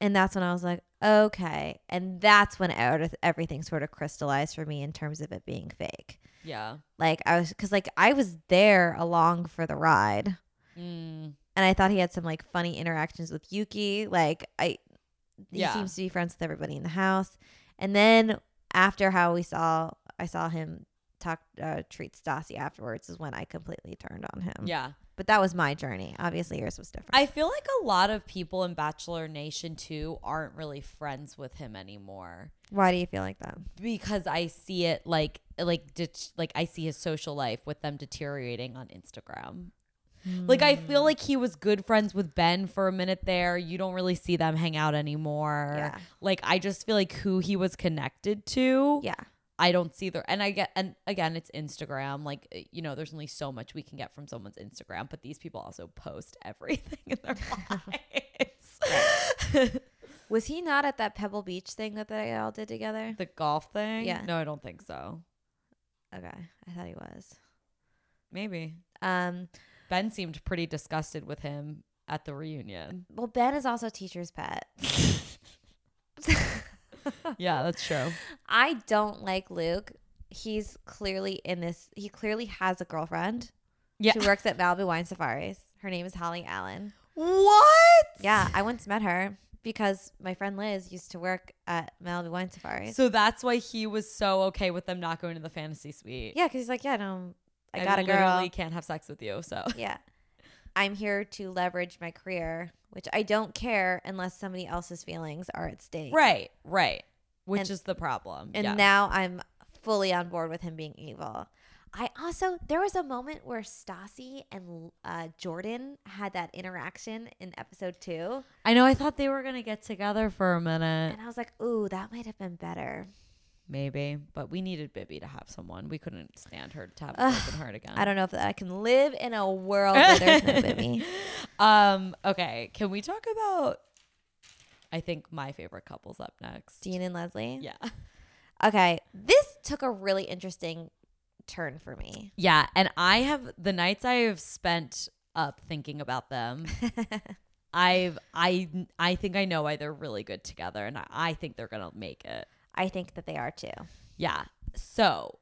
And that's when I was like, "Okay." And that's when everything sort of crystallized for me in terms of it being fake. yeah Like I was cuz like I was there along for the ride. mm. and I thought he had some like funny interactions with Yuki. Like I, he Yeah. seems to be friends with everybody in the house. And then after how we saw, I saw him talk uh, treat Stassi afterwards is when I completely turned on him. yeah But that was my journey. Obviously, yours was different. I feel like a lot of people in Bachelor Nation too aren't really friends with him anymore. Why do you feel like that? because I see it like like det- like I see his social life with them deteriorating on Instagram. Like I feel like he was good friends with Ben for a minute there. You don't really see them hang out anymore. Yeah. Like I just feel like who he was connected to. Yeah. I don't see the and I get and again it's Instagram. Like uh, you know, there's only so much we can get from someone's Instagram, but these people also post everything in their lives. Was he not at that Pebble Beach thing that they all did together? the golf thing? Yeah. No, I don't think so. Okay, I thought he was. Maybe. Um, Ben seemed pretty disgusted with him at the reunion. well, Ben is also teacher's pet. yeah, that's true. I don't like Luke. He's clearly in this. He clearly has a girlfriend. Yeah. She works at Malibu Wine Safaris. Her name is Holly Allen. What? Yeah, I once met her because my friend Liz used to work at Malibu Wine Safaris. So that's why he was so okay with them not going to the fantasy suite. yeah, because he's like, yeah, no, I, I got a literally girl. can't have sex with you. So Yeah. I'm here to leverage my career, which I don't care unless somebody else's feelings are at stake. right, right, which And- is the problem. And yeah. now I'm fully on board with him being evil. I also there was a moment where Stassi and uh, Jordan had that interaction in episode two, I know. I thought they were gonna get together for a minute, and I was like, "Ooh, that might have been better." Maybe, but we needed Bibby to have someone. We couldn't stand her to have a broken heart again. I don't know if I can live in a world where there's no Bibby. Um. Okay. Can we talk about? I think my favorite couples up next. Dean and Leslie. Yeah. Okay, this took a really interesting turn for me. Yeah, and I have the nights I have spent up thinking about them. I've I I think I know why they're really good together, and I, I think they're gonna make it. I think that they are too. Yeah. So,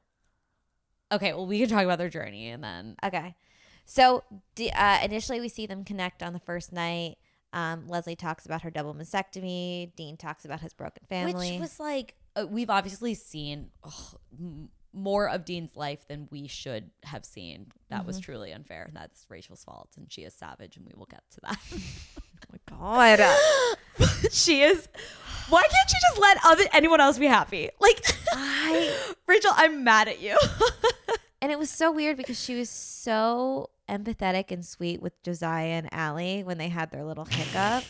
okay, well, we can talk about their journey, and then Okay. So uh, initially, we see them connect on the first night. Um, Leslie talks about her double mastectomy. Dean talks about his broken family. which was like uh, we've obviously seen ugh, m- more of Dean's life than we should have seen. That was truly unfair. and That's Rachel's fault, and she is savage, and we will get to that. Oh my god. she is. Why can't you just let other anyone else be happy? Like, I Rachel, I'm mad at you. and it was so weird because she was so empathetic and sweet with Josiah and Allie when they had their little hiccup.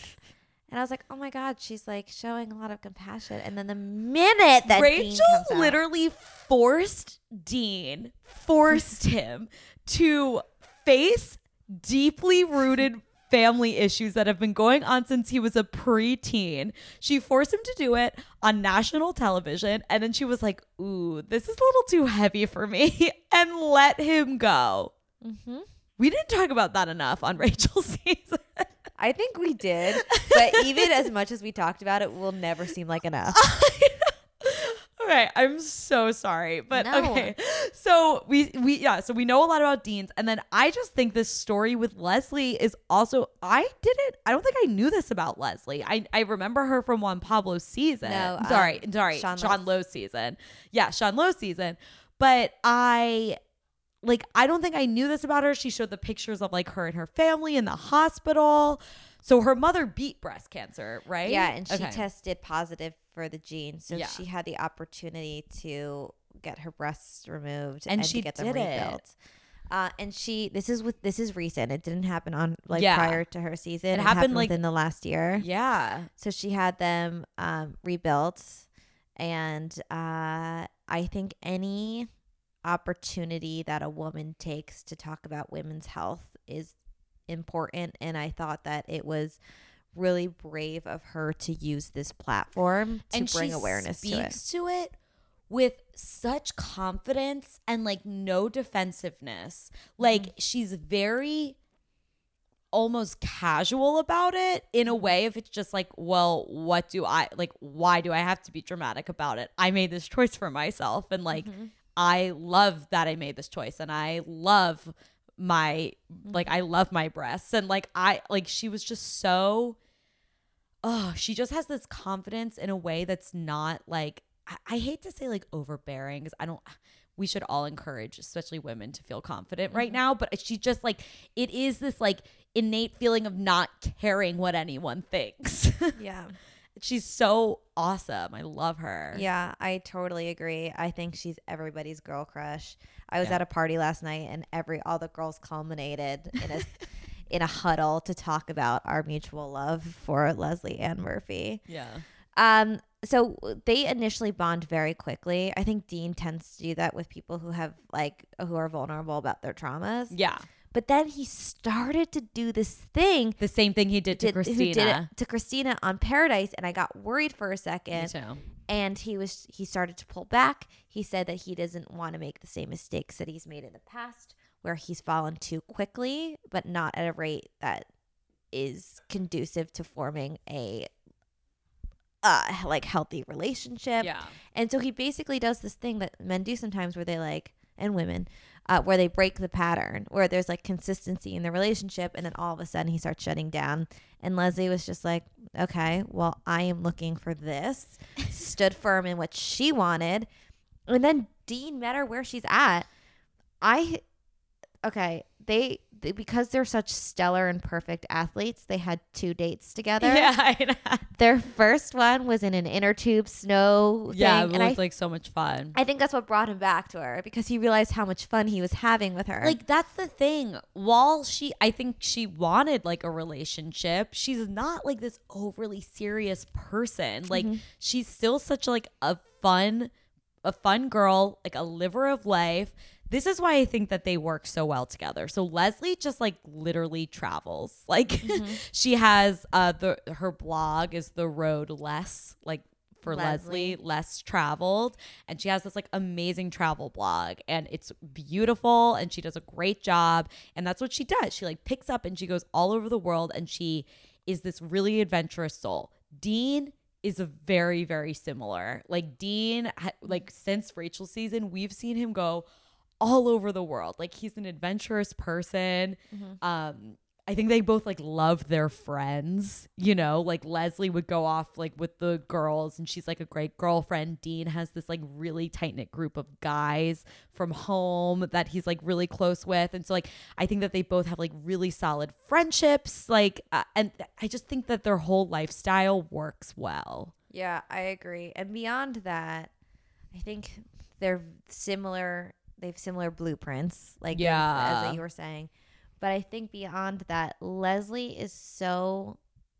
And I was like, oh my God, she's like showing a lot of compassion. And then the minute that Rachel comes out- literally forced Dean, forced him to face deeply rooted family issues that have been going on since he was a preteen. She forced him to do it on national television, and then she was like, "Ooh, this is a little too heavy for me," and let him go. Mhm. We didn't talk about that enough on Rachel's season. I think we did, but even as much as we talked about it, will never seem like enough. Right, I'm so sorry, but No. okay. So we we yeah, so we know a lot about Dean's, and then I just think this story with Leslie is also I didn't I don't think I knew this about Leslie. I I remember her from Juan Pablo's season. No, um, sorry, sorry, Sean Sean. Lowe's season. Yeah, Sean Lowe's season. But I like I don't think I knew this about her. She showed the pictures of like her and her family in the hospital. So her mother beat breast cancer, right? Yeah, and she Okay. tested positive for the gene, so Yeah. she had the opportunity to get her breasts removed And and, she to get them did it. rebuilt. Uh, and she, this is with this is recent. It didn't happen on like Yeah. prior to her season. It happened, like- within the last year. Yeah. So she had them um, rebuilt, and uh, I think any opportunity that a woman takes to talk about women's health is important. And I thought that it was really brave of her to use this platform to and bring awareness to it. to it with such confidence and like no defensiveness. Like Mm-hmm. she's very almost casual about it in a way if it's just like well what do i like why do i have to be dramatic about it i made this choice for myself and like Mm-hmm. i love that i made this choice and i love my like mm-hmm. i love my breasts and like i like she was just so oh, she just has this confidence in a way that's not like I, I hate to say like overbearing because I don't we should all encourage, especially women, to feel confident right mm-hmm. now. But she just like it is this like innate feeling of not caring what anyone thinks. Yeah. she's so awesome. I love her. Yeah, I totally agree. I think she's everybody's girl crush. I was Yeah. at a party last night and every all the girls culminated in a in a huddle to talk about our mutual love for Leslie Ann Murphy. Yeah. Um so they initially bond very quickly. I think Dean tends to do that with people who have like who are vulnerable about their traumas. Yeah. But then he started to do this thing The same thing he did to did- Christina. did to Christina on Paradise and I got worried for a second. Me too. and he was he started to pull back he said that he doesn't want to make the same mistakes that he's made in the past where he's fallen too quickly but not at a rate that is conducive to forming a uh like healthy relationship Yeah. and so he basically does this thing that men do sometimes where they like and women uh, where they break the pattern where there's like consistency in the relationship and then all of a sudden he starts shutting down. And leslie was just like okay well i am looking for this. Stood firm in what she wanted. And then dean met her where she's at. I okay they, they because they're such stellar and perfect athletes they had two dates together Yeah. I know. their first one was in an inner tube snow Yeah. thing, It and I like so much fun. I think that's what brought him back to her because he realized how much fun he was having with her. Like that's the thing. While she I think she wanted like a relationship, she's not like this overly serious person. Like mm-hmm. she's still such like a fun a fun girl, like a liver of life. This is why I think that they work so well together. So Leslie just like literally travels. Like she has uh the her blog is the road less like for Leslie. Leslie less traveled and she has this like amazing travel blog and it's beautiful and she does a great job and that's what she does she like picks up and she goes all over the world and she is this really adventurous soul dean is a very very similar. Like dean like since rachel season we've seen him go all over the world. Like he's an adventurous person. Um I think they both like love their friends, you know, like Leslie would go off like with the girls and she's like a great girlfriend. Dean has this like really tight knit group of guys from home that he's like really close with. And so like I think that they both have like really solid friendships. Like, uh, and I just think that their whole lifestyle works well. yeah, I agree. And beyond that, I think they're similar. They have similar blueprints, like as- Yeah. as, you were saying. But I think beyond that, Leslie is so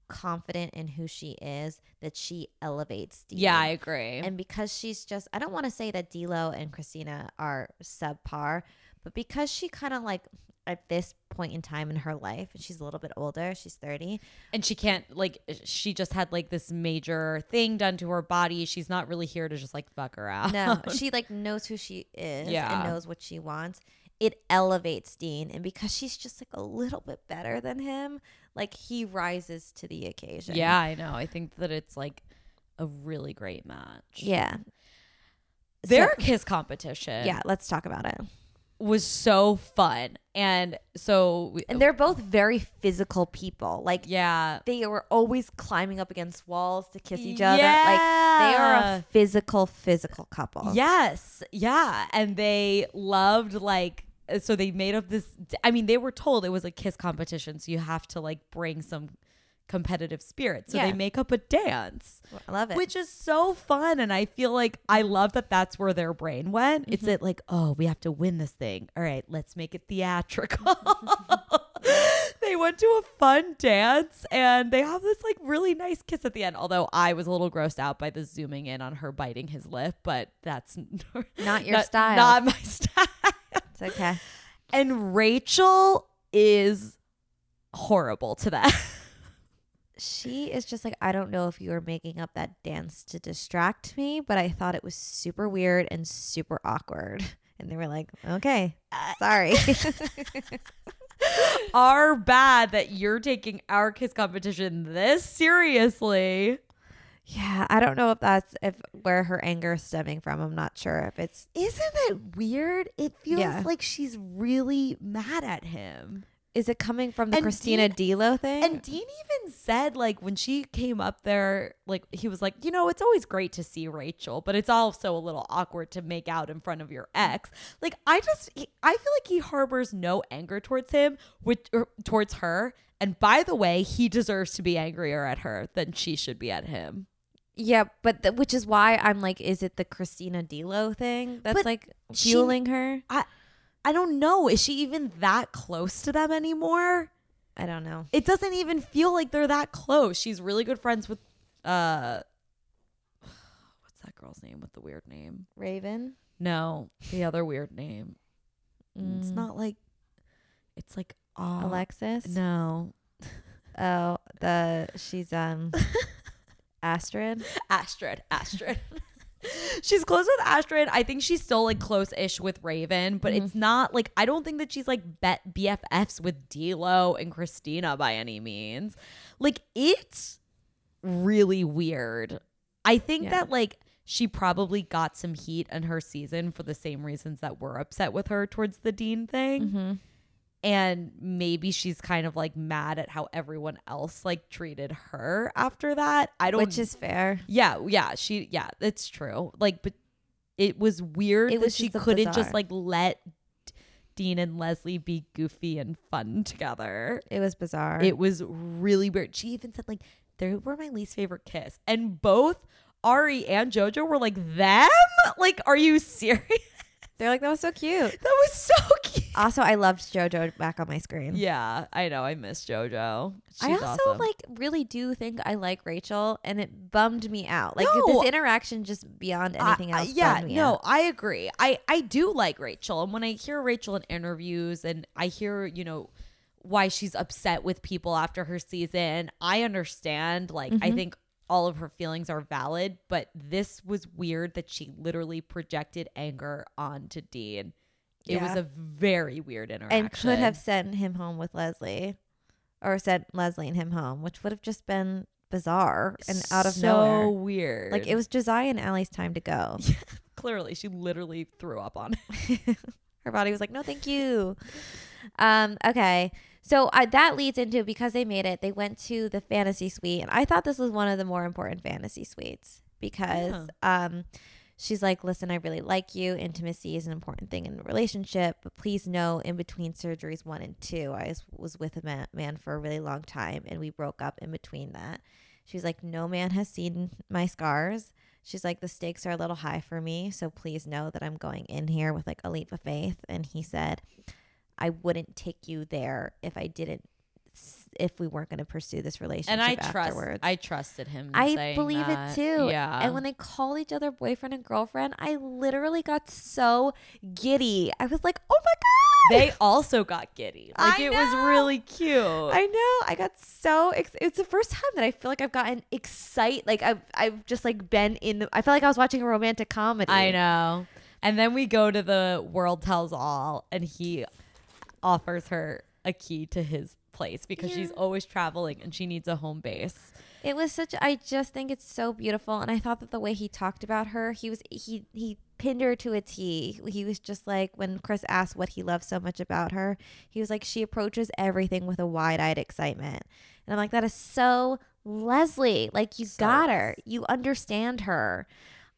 confident in who she is that she elevates. Dean. Yeah, I agree. And because she's just, I don't want to say that D'Lo and Christina are subpar, but because she kind of like at this point in time in her life, and she's a little bit older, she's 30. and she can't like uh, she just had like this major thing done to her body. She's not really here to just like fuck her out. No, she like knows who she is Yeah. and knows what she wants. It elevates Dean. And because she's just like a little bit better than him, like he rises to the occasion. Yeah, I know. I think that it's like a really great match. Yeah. Their So- kiss competition yeah, let's talk about it. was so fun. And so we, And they're both very physical people. Like yeah. they were always climbing up against walls to kiss each other. Like they are a physical, physical couple. Yes. Yeah. And they loved like so they made up this I mean, they were told it was a kiss competition, so you have to like bring some competitive spirit. So Yeah. they make up a dance. I love it. Which is so fun. And I feel like I love that that's where their brain went. It's Mm-hmm. it like, oh, we have to win this thing. All right, let's make it theatrical. they went to a fun dance and they have this like really nice kiss at the end. Although I was a little grossed out by the zooming in on her biting his lip, but that's Not your style. Not my style. It's okay. And Rachel is horrible to that. She is just like, I don't know if you were making up that dance to distract me, but I thought it was super weird and super awkward. And they were like, okay, uh, sorry. are bad that you're taking our kiss competition this seriously. Yeah, I don't know if that's if where her anger is stemming from. I'm not sure if it's Isn't it weird? It feels Yeah. like she's really mad at him. Is it coming from the And Christina D'Lo thing? And Dean even said, like, when she came up there, like, he was like, you know, it's always great to see Rachel, but it's also a little awkward to make out in front of your ex. Like, I just, he, I feel like he harbors no anger towards him, which, or towards her. And by the way, he deserves to be angrier at her than she should be at him. Yeah, but th- which is why I'm like, is it the Christina D'Lo thing that's But like she- fueling her? I, I don't know. Is she even that close to them anymore? I don't know. It doesn't even feel like they're that close. She's really good friends with, uh, what's that girl's name with the weird name? Raven. No, the other weird name. It's Mm. not like it's like uh, Alexis. No, Oh, the she's um Astrid. Astrid. Astrid. she's close with Astrid. I think she's still like close-ish with Raven, but it's not like I don't think that she's like bet BFFs with D'Lo and Christina by any means. Like it's really weird. I think Yeah. that like she probably got some heat in her season for the same reasons that we're upset with her towards the Dean thing. Mm-hmm. And maybe she's kind of like mad at how everyone else like treated her after that. I don't Which is fair. Yeah, yeah, she yeah, it's true. Like but it was weird It that was she couldn't bizarre. just like let Dean and Leslie be goofy and fun together. It was bizarre. It was really weird. She even said like they were my least favorite kiss. And both Arie and Jojo were like them? Like are you serious? They're like, that was so cute. that was so cute. Also, I loved JoJo back on my screen. Yeah, I know. I miss JoJo. She's I also awesome. like really do think I like Rachel, and it bummed me out. Like No. this interaction, just beyond anything I- else. yeah, no, out. I agree. I I do like Rachel, and when I hear Rachel in interviews, and I hear you know why she's upset with people after her season, I understand. Like, Mm-hmm. I think all of her feelings are valid, but this was weird that she literally projected anger onto Dean. It was a very weird interaction, and could have sent him home with Leslie, or sent Leslie and him home, which would have just been bizarre and out of so nowhere. weird. Like it was Josiah and Allie's time to go. clearly she literally threw up on. Her body was like, no, thank you. Um, okay. So that leads into because they made it, they went to the fantasy suite. And I thought this was one of the more important fantasy suites because um, she's like, listen, I really like you. Intimacy is an important thing in a relationship. But please know, in between surgeries one and two, I was, was with a man, man for a really long time and we broke up in between that. She's like, no man has seen my scars. She's like, the stakes are a little high for me. So please know that I'm going in here with like a leap of faith. And he said, I wouldn't take you there if I didn't, if we weren't going to pursue this relationship. and I trust. I trusted him. I believe that. it too. Yeah. And when they called each other boyfriend and girlfriend, I literally got so giddy. I was like, oh my God. they also got giddy. Like I it was really cute. I know. I got so ex- it's the first time that I feel like I've gotten excited. Like I've I've just like been in the. I feel like I was watching a romantic comedy. I know. And then we go to the world tells all, and he offers her a key to his place because she's always traveling and she needs a home base. It was such. I just think it's so beautiful, and I thought that the way he talked about her, he was he he pinned her to a T. He was just like when Chris asked what he loved so much about her, he was like she approaches everything with a wide eyed excitement, and I'm like that is so Leslie. Like you So got her, you understand her.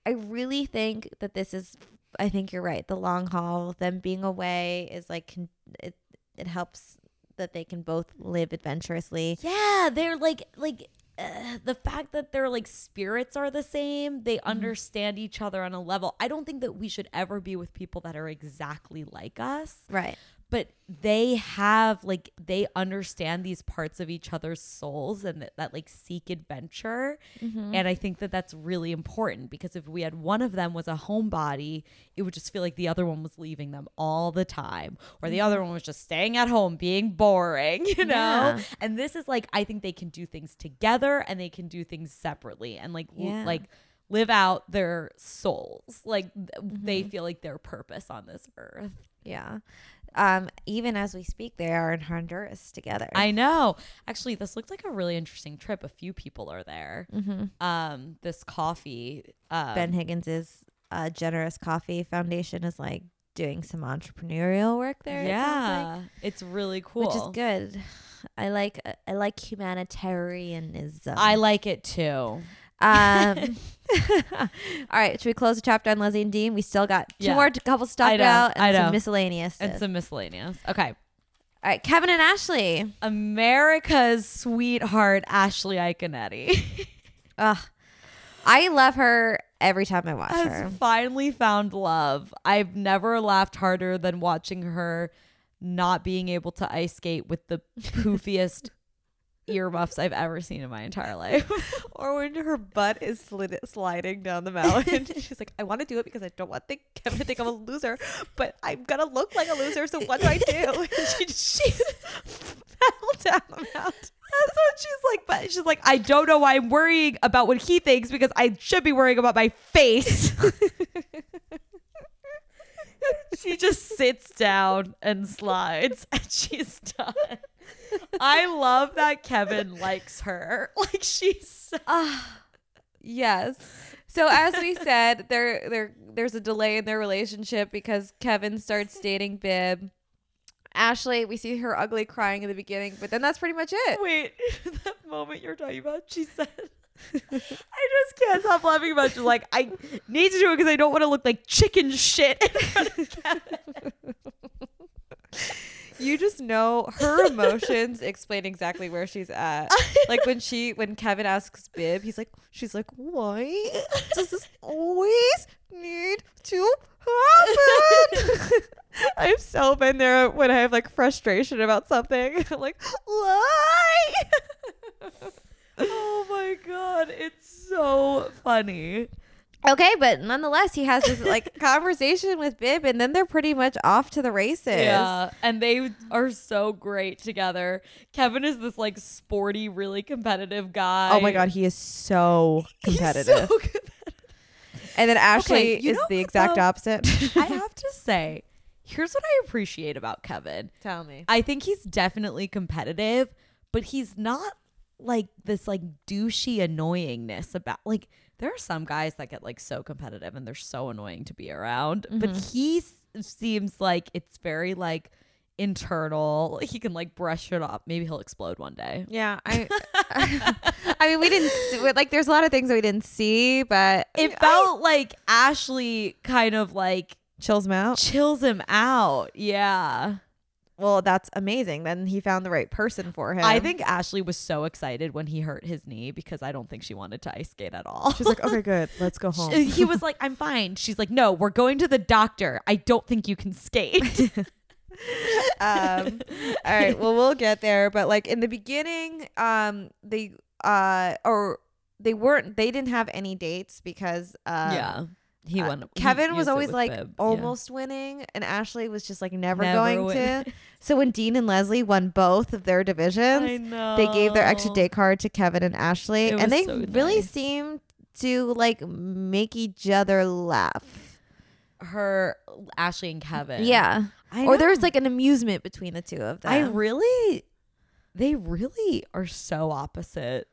I really think that this is. I think you're right. The long haul, them being away, is like it. It helps that they can both live adventurously. Yeah, they're like like uh, the fact that their like spirits are the same, they understand each other on a level. I don't think that we should ever be with people that are exactly like us. Right. But they have like they understand these parts of each other's souls and that, that like seek adventure Mm-hmm. and i think that that's really important because if we had one of them was a homebody it would just feel like the other one was leaving them all the time or the other one was just staying at home being boring you know Yeah. and this is like i think they can do things together and they can do things separately and like Yeah. like live out their souls like Mm-hmm. they feel like their purpose on this earth Yeah. Um, even as we speak, they are in Honduras together. I know. Actually, this looked like a really interesting trip. A few people are there. Mhm. Um, this coffee. Um, Ben Higgins's uh, generous coffee foundation is like doing some entrepreneurial work there. it like, it's really cool. which is good. I like I like humanitarianism. I like it too. Um, all right, should we close the chapter on Leslie and Dean? We still got two Yeah. more couple stuff I know, out and I some know. miscellaneous. And some miscellaneous. Okay. all right, Kevin and Ashley. America's sweetheart, Ashley Iaconetti, Ugh, I love her every time I watch her. has finally found love. I've never laughed harder than watching her not being able to ice skate with the poofiest earmuffs I've ever seen in my entire life. Or when her butt is slid- sliding down the mountain, she's like, "I want to do it because I don't want think, Kevin to think I'm a loser, but I'm gonna look like a loser. So what do I do?" And she just she fell down the mountain. That's what she's like. But she's like, I don't know why I'm worrying about what he thinks because I should be worrying about my face. she just sits down and slides and she's done. I love that Kevin likes her. Like she's so- ah, Yes. So as we said, there there there's a delay in their relationship because Kevin starts dating Bib. Ashley, we see her ugly crying in the beginning, but then that's pretty much it. Wait, that moment you're talking about, she said I just can't stop laughing about you. Like, I need to do it because I don't want to look like chicken shit in front of Kevin. You just know her emotions explain exactly where she's at. Like when she when Kevin asks Bib, he's like she's like, Why does this always need to happen? I've so been there when I have like frustration about something. I'm like, why? Oh my god, it's so funny. Okay, but nonetheless, he has this like conversation with Bib, and then they're pretty much off to the races. Yeah, and they are so great together. Kevin is this like sporty, really competitive guy. Oh my god, he is so competitive. so good. and then Ashley you is the exact though? opposite. I have to say, here's what I appreciate about Kevin. Tell me. I think he's definitely competitive, but he's not like this like douchey annoyingness about like there are some guys that get like so competitive and they're so annoying to be around, but mm-hmm. he s- seems like it's very like internal. He can like brush it off. Maybe he'll explode one day. Yeah, I. I mean, we didn't like. There's a lot of things that we didn't see, but It felt like Ashley kind of like chills him out. chills him out. Yeah. Well, that's amazing. Then he found the right person for him. I think Ashley was so excited when he hurt his knee because I don't think she wanted to ice skate at all. she's like, okay, good, let's go home. he was like, I'm fine. She's like, no, we're going to the doctor. I don't think you can skate. um, all right, well, we'll get there. But like in the beginning, um, they uh, or they weren't. They didn't have any dates because um, yeah. He uh, won. he Kevin was always like Bib. Yeah. almost winning, and Ashley was just like never, Never going win. to. So when Dean and Leslie won both of their divisions, they gave their extra day card to Kevin and Ashley, and they so really nice. seemed to like make each other laugh. Her, Ashley and Kevin. Yeah. Or there was like an amusement between the two of them. I really, they really are so opposite,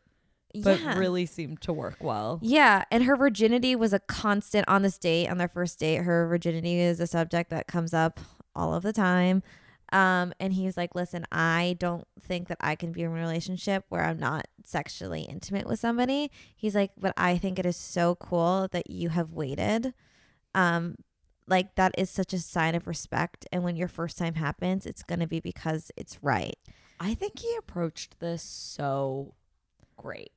but yeah. really seemed to work well. Yeah, and her virginity was a constant on this date. On their first date, her virginity is a subject that comes up all of the time. Um, and he's like, "Listen, I don't think that I can be in a relationship where I'm not sexually intimate with somebody." He's like, "But I think it is so cool that you have waited." Um, like that is such a sign of respect. And when your first time happens, it's gonna be because it's right. I think he approached this so great.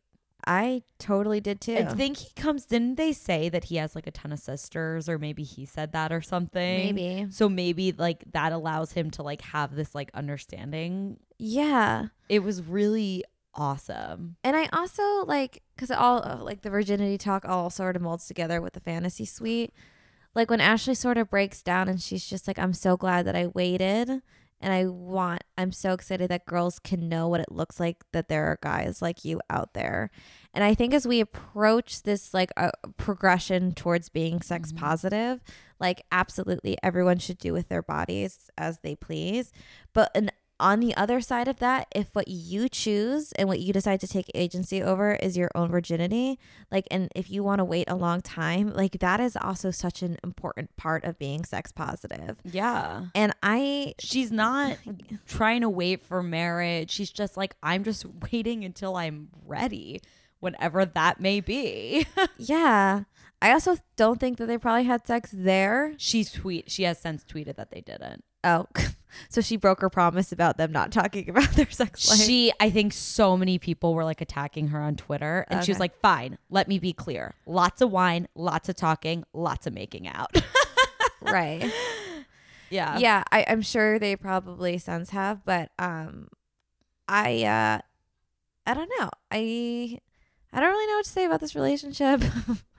I totally did too. I think he comes. Didn't they say that he has like a ton of sisters, or maybe he said that or something? Maybe. So maybe like that allows him to like have this like understanding. Yeah. It was really awesome. And I also like because all uh, like the virginity talk all sort of molds together with the fantasy suite. Like when Ashley sort of breaks down and she's just like, "I'm so glad that I waited, and I want. I'm so excited that girls can know what it looks like that there are guys like you out there." And I think as we approach this like uh, progression towards being sex positive, like absolutely everyone should do with their bodies as they please. But an on the other side of that, if what you choose and what you decide to take agency over is your own virginity, like, and if you want to wait a long time, like, that is also such an important part of being sex positive. Yeah. And I, She's not trying to wait for marriage. She's just like, I'm just waiting until I'm ready, whatever that may be. yeah, I also don't think that they probably had sex there. She's tweet. She has since tweeted that they didn't. Oh, so she broke her promise about them not talking about their sex life. She, I think, so many people were like attacking her on Twitter, and she was like, "Fine, let me be clear. Lots of wine, lots of talking, lots of making out." right. yeah. yeah I, i'm sure they probably since have but um i uh i don't know i i don't really know what to say about this relationship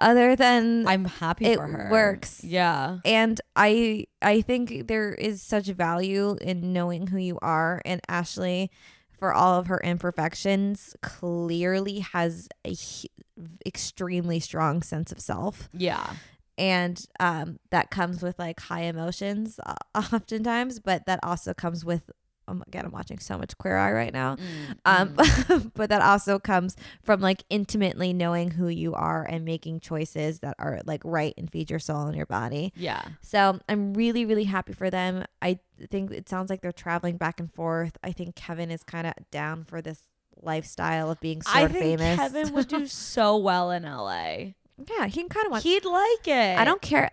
other than I'm happy It for her. works. Yeah. and i i think there is such value in knowing who you are and ashley for all of her imperfections clearly has a hu- extremely strong sense of self Yeah. and um, that comes with like high emotions uh, oftentimes but that also comes with um, again i'm watching so much queer eye right now um, but that also comes from like intimately knowing who you are and making choices that are like right and feed your soul and your body yeah. so i'm really really happy for them i think it sounds like they're traveling back and forth i think kevin is kind of down for this lifestyle of being sort I of think famous Kevin would do so well in LA. yeah he can kind of wants He'd like it. i don't care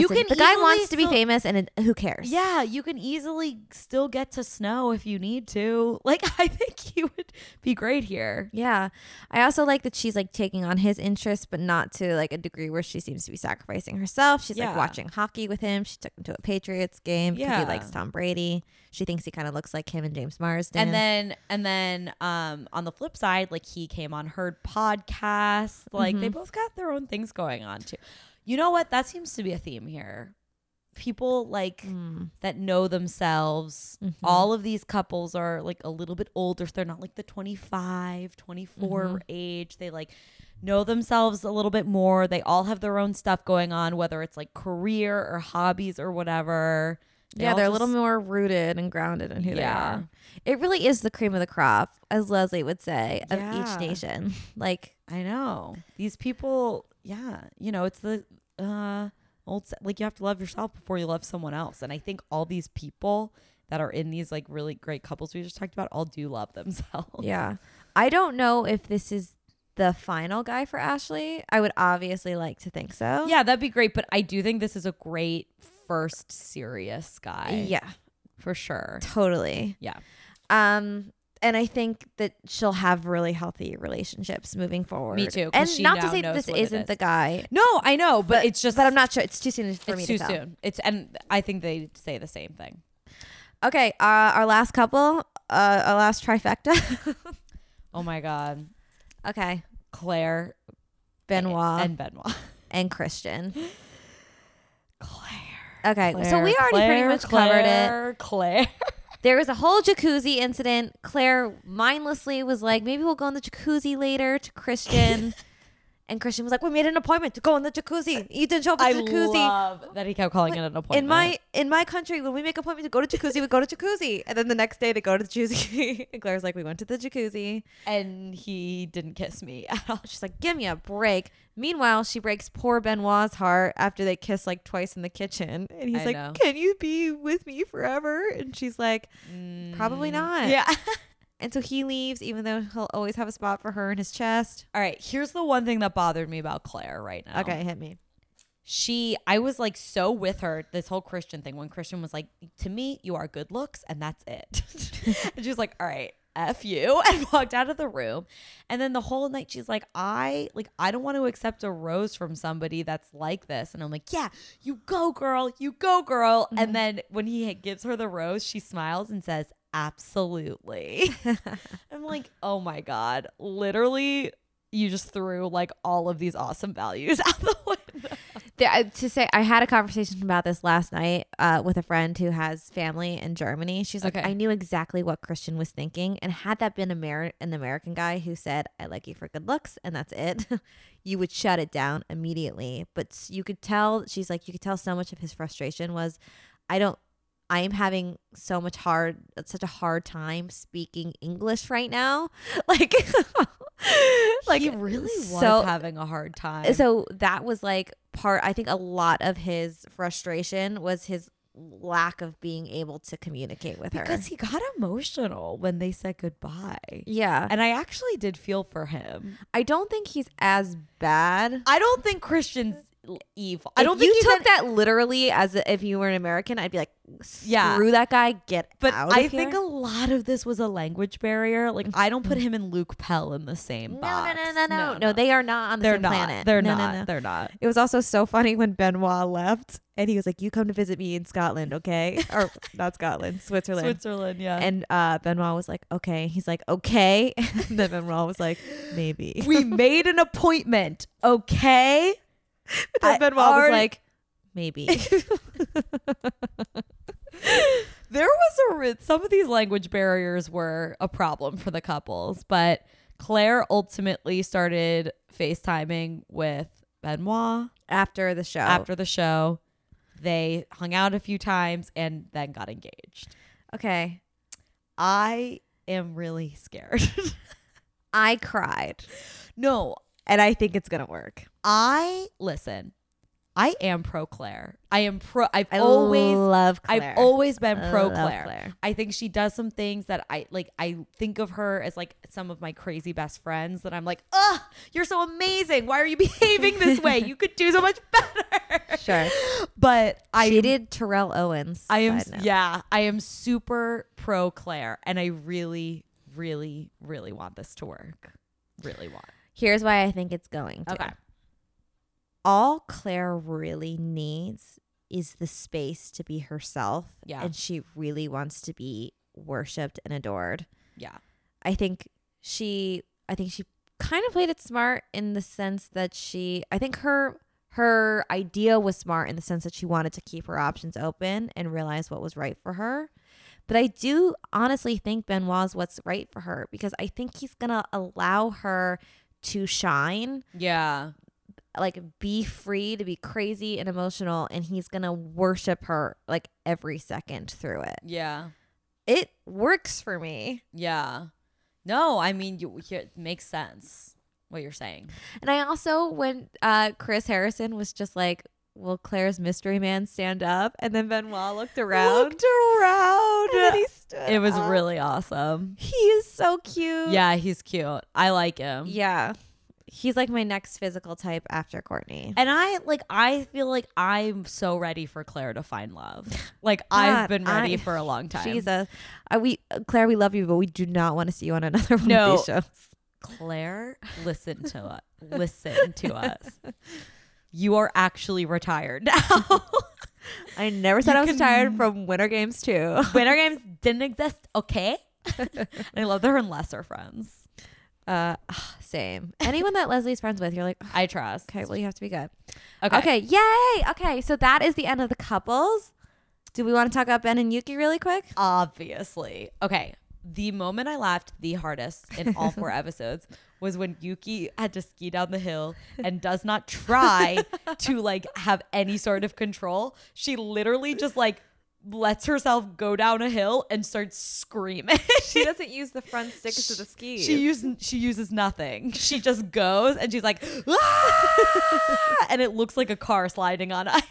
You can the guy wants to be still- famous and it, who cares Yeah, you can easily still get to snow if you need to. Like, I think he would be great here. Yeah. I also like that she's like taking on his interests, but not to like a degree where she seems to be sacrificing herself. She's Yeah. like watching hockey with him. She took him to a Patriots game because Yeah. he likes Tom Brady. She thinks he kind of looks like him and James Marsden. And then, and then, um, on the flip side, like he came on her podcast. Like they both got their own things going on too. You know what? That seems to be a theme here. People like Mm. that know themselves. All of these couples are like a little bit older. So they're not like the 25, 24 age. They like know themselves a little bit more. They all have their own stuff going on, whether it's like career or hobbies or whatever. They yeah, they're a little more rooted and grounded in who they are. It really is the cream of the crop, as Leslie would say, of Yeah. each nation. Like, I know. These people, yeah, you know, it's the uh old like you have to love yourself before you love someone else. And I think all these people that are in these like really great couples we just talked about all do love themselves. yeah. I don't know if this is the final guy for Ashley. I would obviously like to think so. Yeah, that'd be great, but I do think this is a great first serious guy. Yeah. For sure. Totally. Yeah. Um, and I think that she'll have really healthy relationships moving forward. Me too. And not to say that this isn't is. the guy, No, I know, but, it's just but I'm not sure. It's too soon for me it's to too tell. soon. It's and I think they say the same thing. Okay, uh, our last couple, uh, our last trifecta. Oh my god. okay, Clare Benoit and, and Benoit. And Christian. Clare. Okay, so we already pretty much covered it. Clare, Clare. There was a whole jacuzzi incident. Clare mindlessly was like, maybe we'll go in the jacuzzi later to Christian. and Christian was like, we made an appointment to go in the jacuzzi. Didn't show up I at the jacuzzi. love that he kept calling it an appointment. in my in my country, when we make appointment to go to jacuzzi, we go to jacuzzi, and then the next day they go to the jacuzzi. and Clare's like, we went to the jacuzzi. and he didn't kiss me at all. She's like, give me a break. Meanwhile, she breaks poor Benoit's heart after they kiss like twice in the kitchen, and he's I like, know. can you be with me forever? And she's like, probably mm, not. Yeah. And so he leaves, even though he'll always have a spot for her in his chest. All right. Here's the one thing that bothered me about Clare right now. Okay, hit me. She, I was like so with her this whole Christian thing when Christian was like, to me, you are good looks and that's it. and she was like, all right. F you and walked out of the room. And then the whole night she's like, I like I don't want to accept a rose from somebody that's like this. And I'm like, Yeah, you go, girl, you go, girl. And mm-hmm. then when he gives her the rose, she smiles and says, Absolutely. I'm like, oh my God. Literally, you just threw like all of these awesome values out the window. There, I- to say, I had a conversation about this last night uh, with a friend who has family in Germany. She's like, Okay. I knew exactly what Christian was thinking, and had that been Amer- an American guy who said, "I like you for good looks," and that's it, you would shut it down immediately. But you could tell, she's like, you could tell so much of his frustration was, I don't. I am having so much hard, such a hard time speaking English right now. Like, like he really was so- having a hard time. so that was like part i think a lot of his frustration was his lack of being able to communicate with her because he got emotional when they said goodbye. yeah And I actually did feel for him. i don't think he's as bad I don't think Christian's evil. I If don't you think he's took an- that literally as a, if you were an american i'd be like screw Yeah. that guy get But out I of think a lot of this was a language barrier. Like I don't put him and Luke Pell in the same no, box. no, no, no, no, no, They are not on the They're same not. planet. They're No, not. no, no. They're not. It was also so funny when Benoit left and he was like, You come to visit me in Scotland, okay? or not Scotland, Switzerland. Switzerland, yeah. And uh, Benoit was like, Okay. He's like, Okay. And then Benoit was like, Maybe. we made an appointment, okay? then I Benoit was like, Maybe. there was a some of these language barriers were a problem for the couples, but Clare ultimately started FaceTiming with Benoit After the show. after the show. They hung out a few times and then got engaged. okay. I am really scared. I cried. no, And I think it's going to work. I listen. I am pro Clare. I am pro. I've I always love Clare. I've always been pro Clare. Clare. I think she does some things that I like. I think of her as like some of my crazy best friends that I'm like, ugh, you're so amazing. Why are you behaving this way? You could do so much better. Sure. But I she am, did Terrell Owens. I am, note. yeah, I am super pro Clare, and I really, really, really want this to work. Really want. Here's why I think it's going to. Okay. all Clare really needs is the space to be herself. Yeah. And she really wants to be worshipped and adored. Yeah. I think she I think she kind of played it smart in the sense that she I think her her idea was smart in the sense that she wanted to keep her options open and realize what was right for her. But I do honestly think Benoit's what's right for her because I think he's gonna allow her to shine Yeah. like be free to be crazy and emotional and he's gonna worship her like every second through it Yeah. it works for me Yeah. No, I mean, you, it makes sense what you're saying. and i also when uh chris harrison was just like will clare's mystery man stand up and then benoit looked around Looked around. and then he stood It was up. really awesome. he is so cute Yeah, he's cute. I like him. yeah he's like my next physical type after courtney And I like I feel like I'm so ready for Clare to find love. Like I've been ready I- for a long time. Jesus, uh, we Clare, we love you, but we do not want to see you on another one No. of these shows. Clare, listen to us. Listen to us. You are actually retired now. I never said You I was can- tired from Winter Games too. Winter Games didn't exist, okay? I love that her and Les are friends. Uh, same. Anyone that Leslie's friends with, you're like, "Ugh, I trust. okay, well, you have to be good. Okay. Okay, yay. Okay, so that is the end of the couples. Do we want to talk about Ben and Yuki really quick? Obviously. Okay. The moment I laughed the hardest in all four episodes was when Yuki had to ski down the hill and does not try to like have any sort of control. She literally just like lets herself go down a hill and starts screaming. She doesn't use the front sticks to the skis. She uses she uses nothing. She just goes and she's like, "Ah!" and it looks like a car sliding on ice.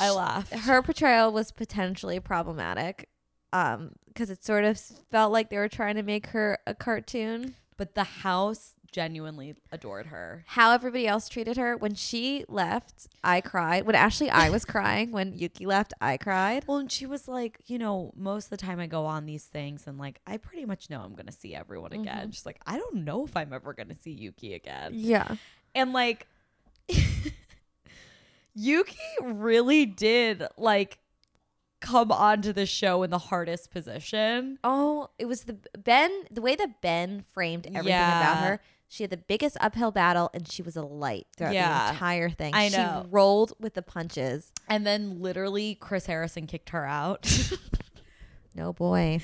I laughed. Her portrayal was potentially problematic um, because it sort of felt like they were trying to make her a cartoon. But the house genuinely adored her. how everybody else treated her. When she left, I cried. When actually I was crying. When Yuki left, I cried. Well, and she was like, you know, most of the time I go on these things and like I pretty much know I'm gonna see everyone again. She's like, I don't know if I'm ever gonna see Yuki again. Yeah. And like Yuki really did like come onto the show in the hardest position. Oh, it was the Ben, the way that Ben framed everything about her. She had the biggest uphill battle and she was a light throughout Yeah. the entire thing. I She know. rolled with the punches. And then literally Chris Harrison kicked her out. No boy.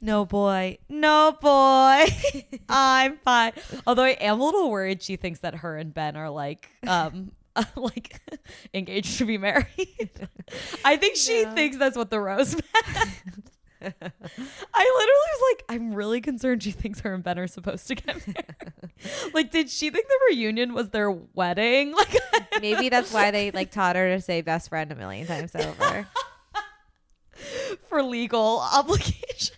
no boy. No boy. I'm fine. Although I am a little worried she thinks that her and Ben are like um like engaged to be married. I think she Yeah. thinks that's what the rose meant. I literally was like, I'm really concerned she thinks her and Ben are supposed to get married. like, did she think the reunion was their wedding? Like, Maybe that's why they like taught her to say best friend a million times over. for legal obligation.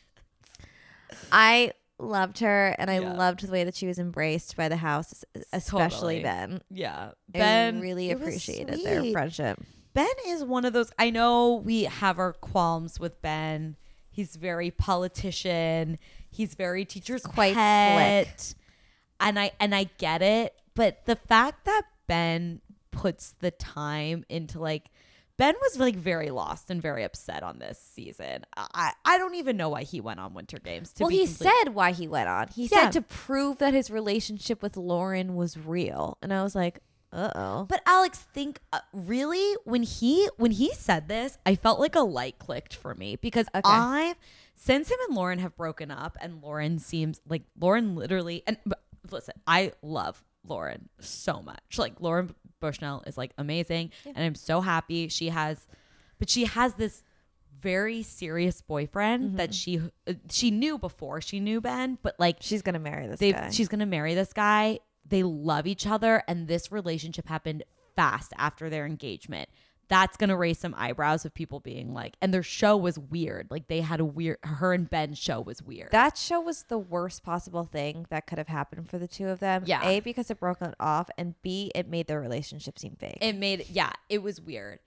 I loved her and I Yeah. loved the way that she was embraced by the house, especially Totally. Ben. Yeah. Ben really appreciated their friendship. Ben is one of those. I know we have our qualms with Ben. He's very politician. He's very teacher's quite pet. And I and I get it, but the fact that Ben puts the time into like Ben was like very lost and very upset on this season. I I don't even know why he went on Winter Games. To well, he complete- said why he went on. He Yeah. said to prove that his relationship with Lauren was real. And I was like, uh oh. But Alex, think uh, really when he when he said this, I felt like a light clicked for me because Okay. I since him and Lauren have broken up, and Lauren seems like Lauren literally and but listen, I love Lauren so much. Like Lauren Bushnell is like amazing, and I'm so happy she has, but she has this very serious boyfriend that she uh, she knew before she knew Ben, but like She's gonna marry this guy. she's gonna marry this guy. They love each other, and this relationship happened fast after their engagement. That's gonna raise some eyebrows of people being like, and their show was weird. Like they had a weird. Her and Ben's show was weird. that show was the worst possible thing that could have happened for the two of them. Yeah. A, because it broke it off, and B, it made their relationship seem fake. it made yeah, it was weird.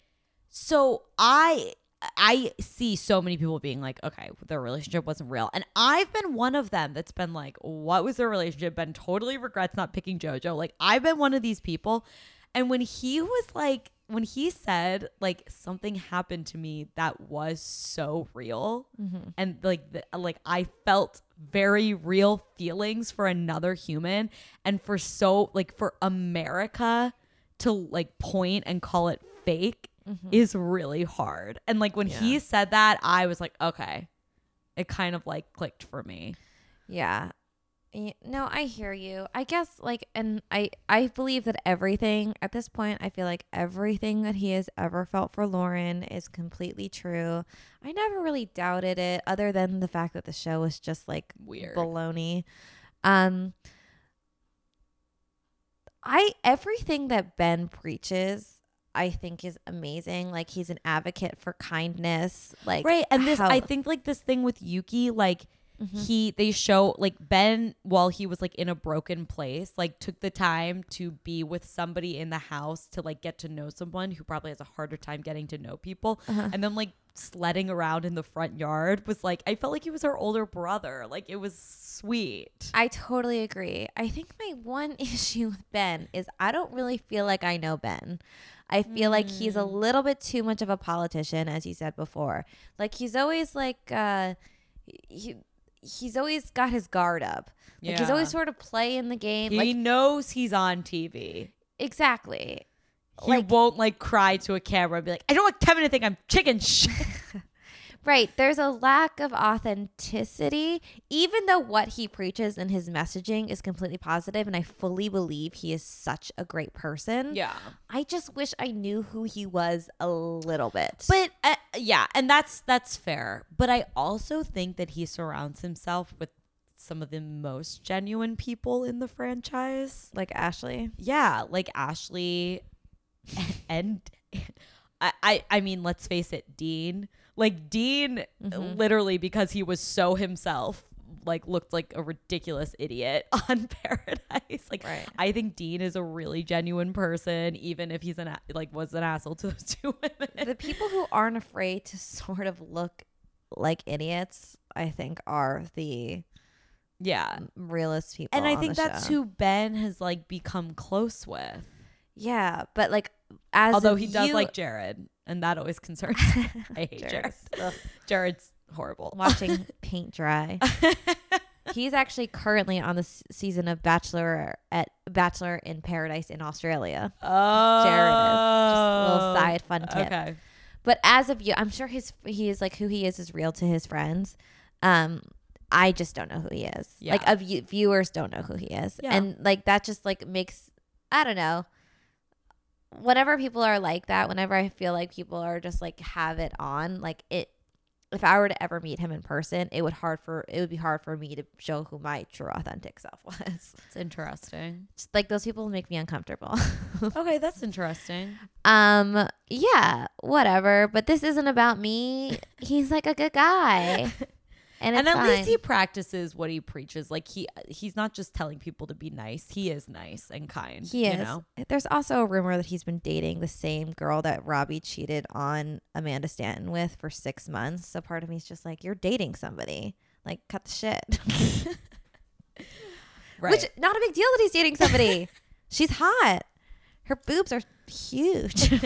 So I I see so many people being like, okay, their relationship wasn't real. And I've been one of them that's been like, what was their relationship? Ben totally regrets not picking JoJo. Like, I've been one of these people. And when he was like, when he said, like, something happened to me that was so real, mm-hmm. and like, the, like, I felt very real feelings for another human, and for so, like, for America to like point and call it fake mm-hmm. is really hard. And like when he said that, I was like, okay. It kind of like clicked for me. Yeah. No, I hear you. I guess like and I I believe that everything at this point I feel like everything that he has ever felt for Lauren is completely true. I never really doubted it other than the fact that the show was just like Weird. baloney. Um I everything that Ben preaches I think is amazing. Like he's an advocate for kindness. Like right. And this how- I think like this thing with Yuki, like Mhm. he they show like Ben while he was like in a broken place, like took the time to be with somebody in the house to like get to know someone who probably has a harder time getting to know people. Uh-huh. And then like sledding around in the front yard was like I felt like he was her older brother. Like it was sweet. I totally agree. I think my one issue with Ben is I don't really feel like I know Ben. I feel like he's a little bit too much of a politician, as you said before. Like he's always like uh he he's always got his guard up. Like he's always sort of playing the game. He like knows he's on TV. exactly. He Like- won't like cry to a camera and be like, I don't want Kevin to think I'm chicken shit. Right. There's a lack of authenticity, even though what he preaches and his messaging is completely positive, and I fully believe he is such a great person. yeah. I just wish I knew who he was a little bit. But uh, yeah, and that's that's fair. But I also think that he surrounds himself with some of the most genuine people in the franchise. like Ashley. Yeah, like Ashley and I I, I mean, let's face it, Dean. Like Dean Mm-hmm. literally because he was so himself like looked like a ridiculous idiot on Paradise. Like Right. I think Dean is a really genuine person even if he's an a- like was an asshole to those two women. The people who aren't afraid to sort of look like idiots, I think, are the Yeah. realist people. And I think that's show. who Ben has like become close with. Yeah, but like as Although he does view- like Jared, and that always concerns me. I hate Jared. Jared's- Jared's horrible. watching paint dry. He's actually currently on the s- season of Bachelor at Bachelor in Paradise in Australia. Oh, Jared is. Just a little side fun tip. Okay. But as of you, I'm sure his he is like who he is is real to his friends. Um, I just don't know who he is. Yeah. Like of you, viewers don't know who he is, Yeah. and like that just like makes I don't know. Whenever people are like that, whenever I feel like people are just like have it on, like it if I were to ever meet him in person, it would hard for it would be hard for me to show who my true authentic self was. It's interesting. Just, like those people make me uncomfortable. okay, that's interesting. um yeah, whatever, but this isn't about me. He's like a good guy. And, And, at least he practices what he preaches. Like he he's not just telling people to be nice. He is nice and kind. He you is. know? There's also a rumor that he's been dating the same girl that Robbie cheated on Amanda Stanton with for six months. So part of me is just like, you're dating somebody. Like, cut the shit. Right. Which not a big deal that he's dating somebody. She's hot. Her boobs are huge.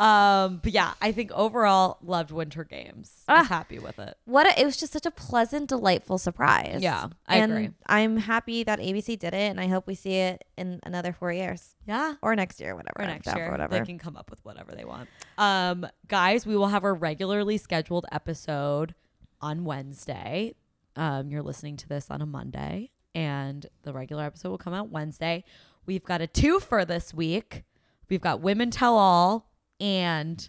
um, but yeah, I think overall loved Winter Games. I was Ah. happy with it. what a, it was just such a pleasant, delightful surprise. Yeah, I and agree. I'm happy that ABC did it, and I hope we see it in another four years Yeah. or next year, whatever. Or next year, for whatever. they can come up with whatever they want. Um, guys, we will have a regularly scheduled episode on Wednesday. Um, you're listening to this on a Monday, and the regular episode will come out Wednesday. We've got a two for this week. We've got Women Tell All and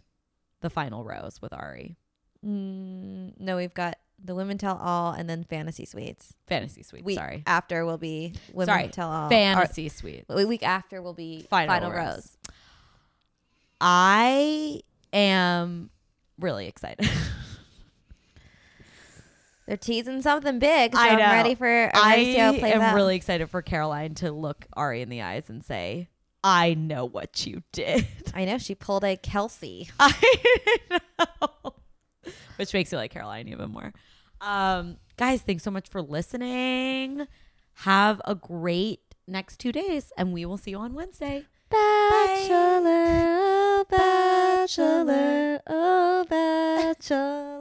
the final rose with Arie. Mm, no, we've got the Women Tell All and then Fantasy Suites. Fantasy Suites. Week sorry. after will be Women Sorry. Tell All. Fantasy Suite. Or, week after will be Final Final, Rose. Rose. I am really excited. They're teasing something big, so I I'm know. ready for. I'm ready to see how it plays am really excited for Caroline to look Arie in the eyes and say, I know what you did. I know she pulled a Kelsey. I know. Which makes me like Caroline even more. Um, guys, thanks so much for listening. Have a great next two days, and we will see you on Wednesday. Bachelor, oh bachelor, oh bachelor.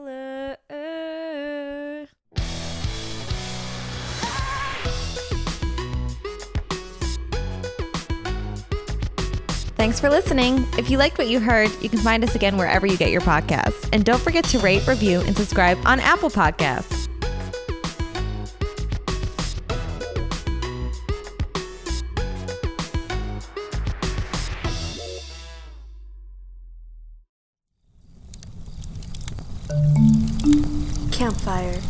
Thanks for listening. If you liked what you heard, you can find us again wherever you get your podcasts. And don't forget to rate, review, and subscribe on Apple Podcasts. Campfire.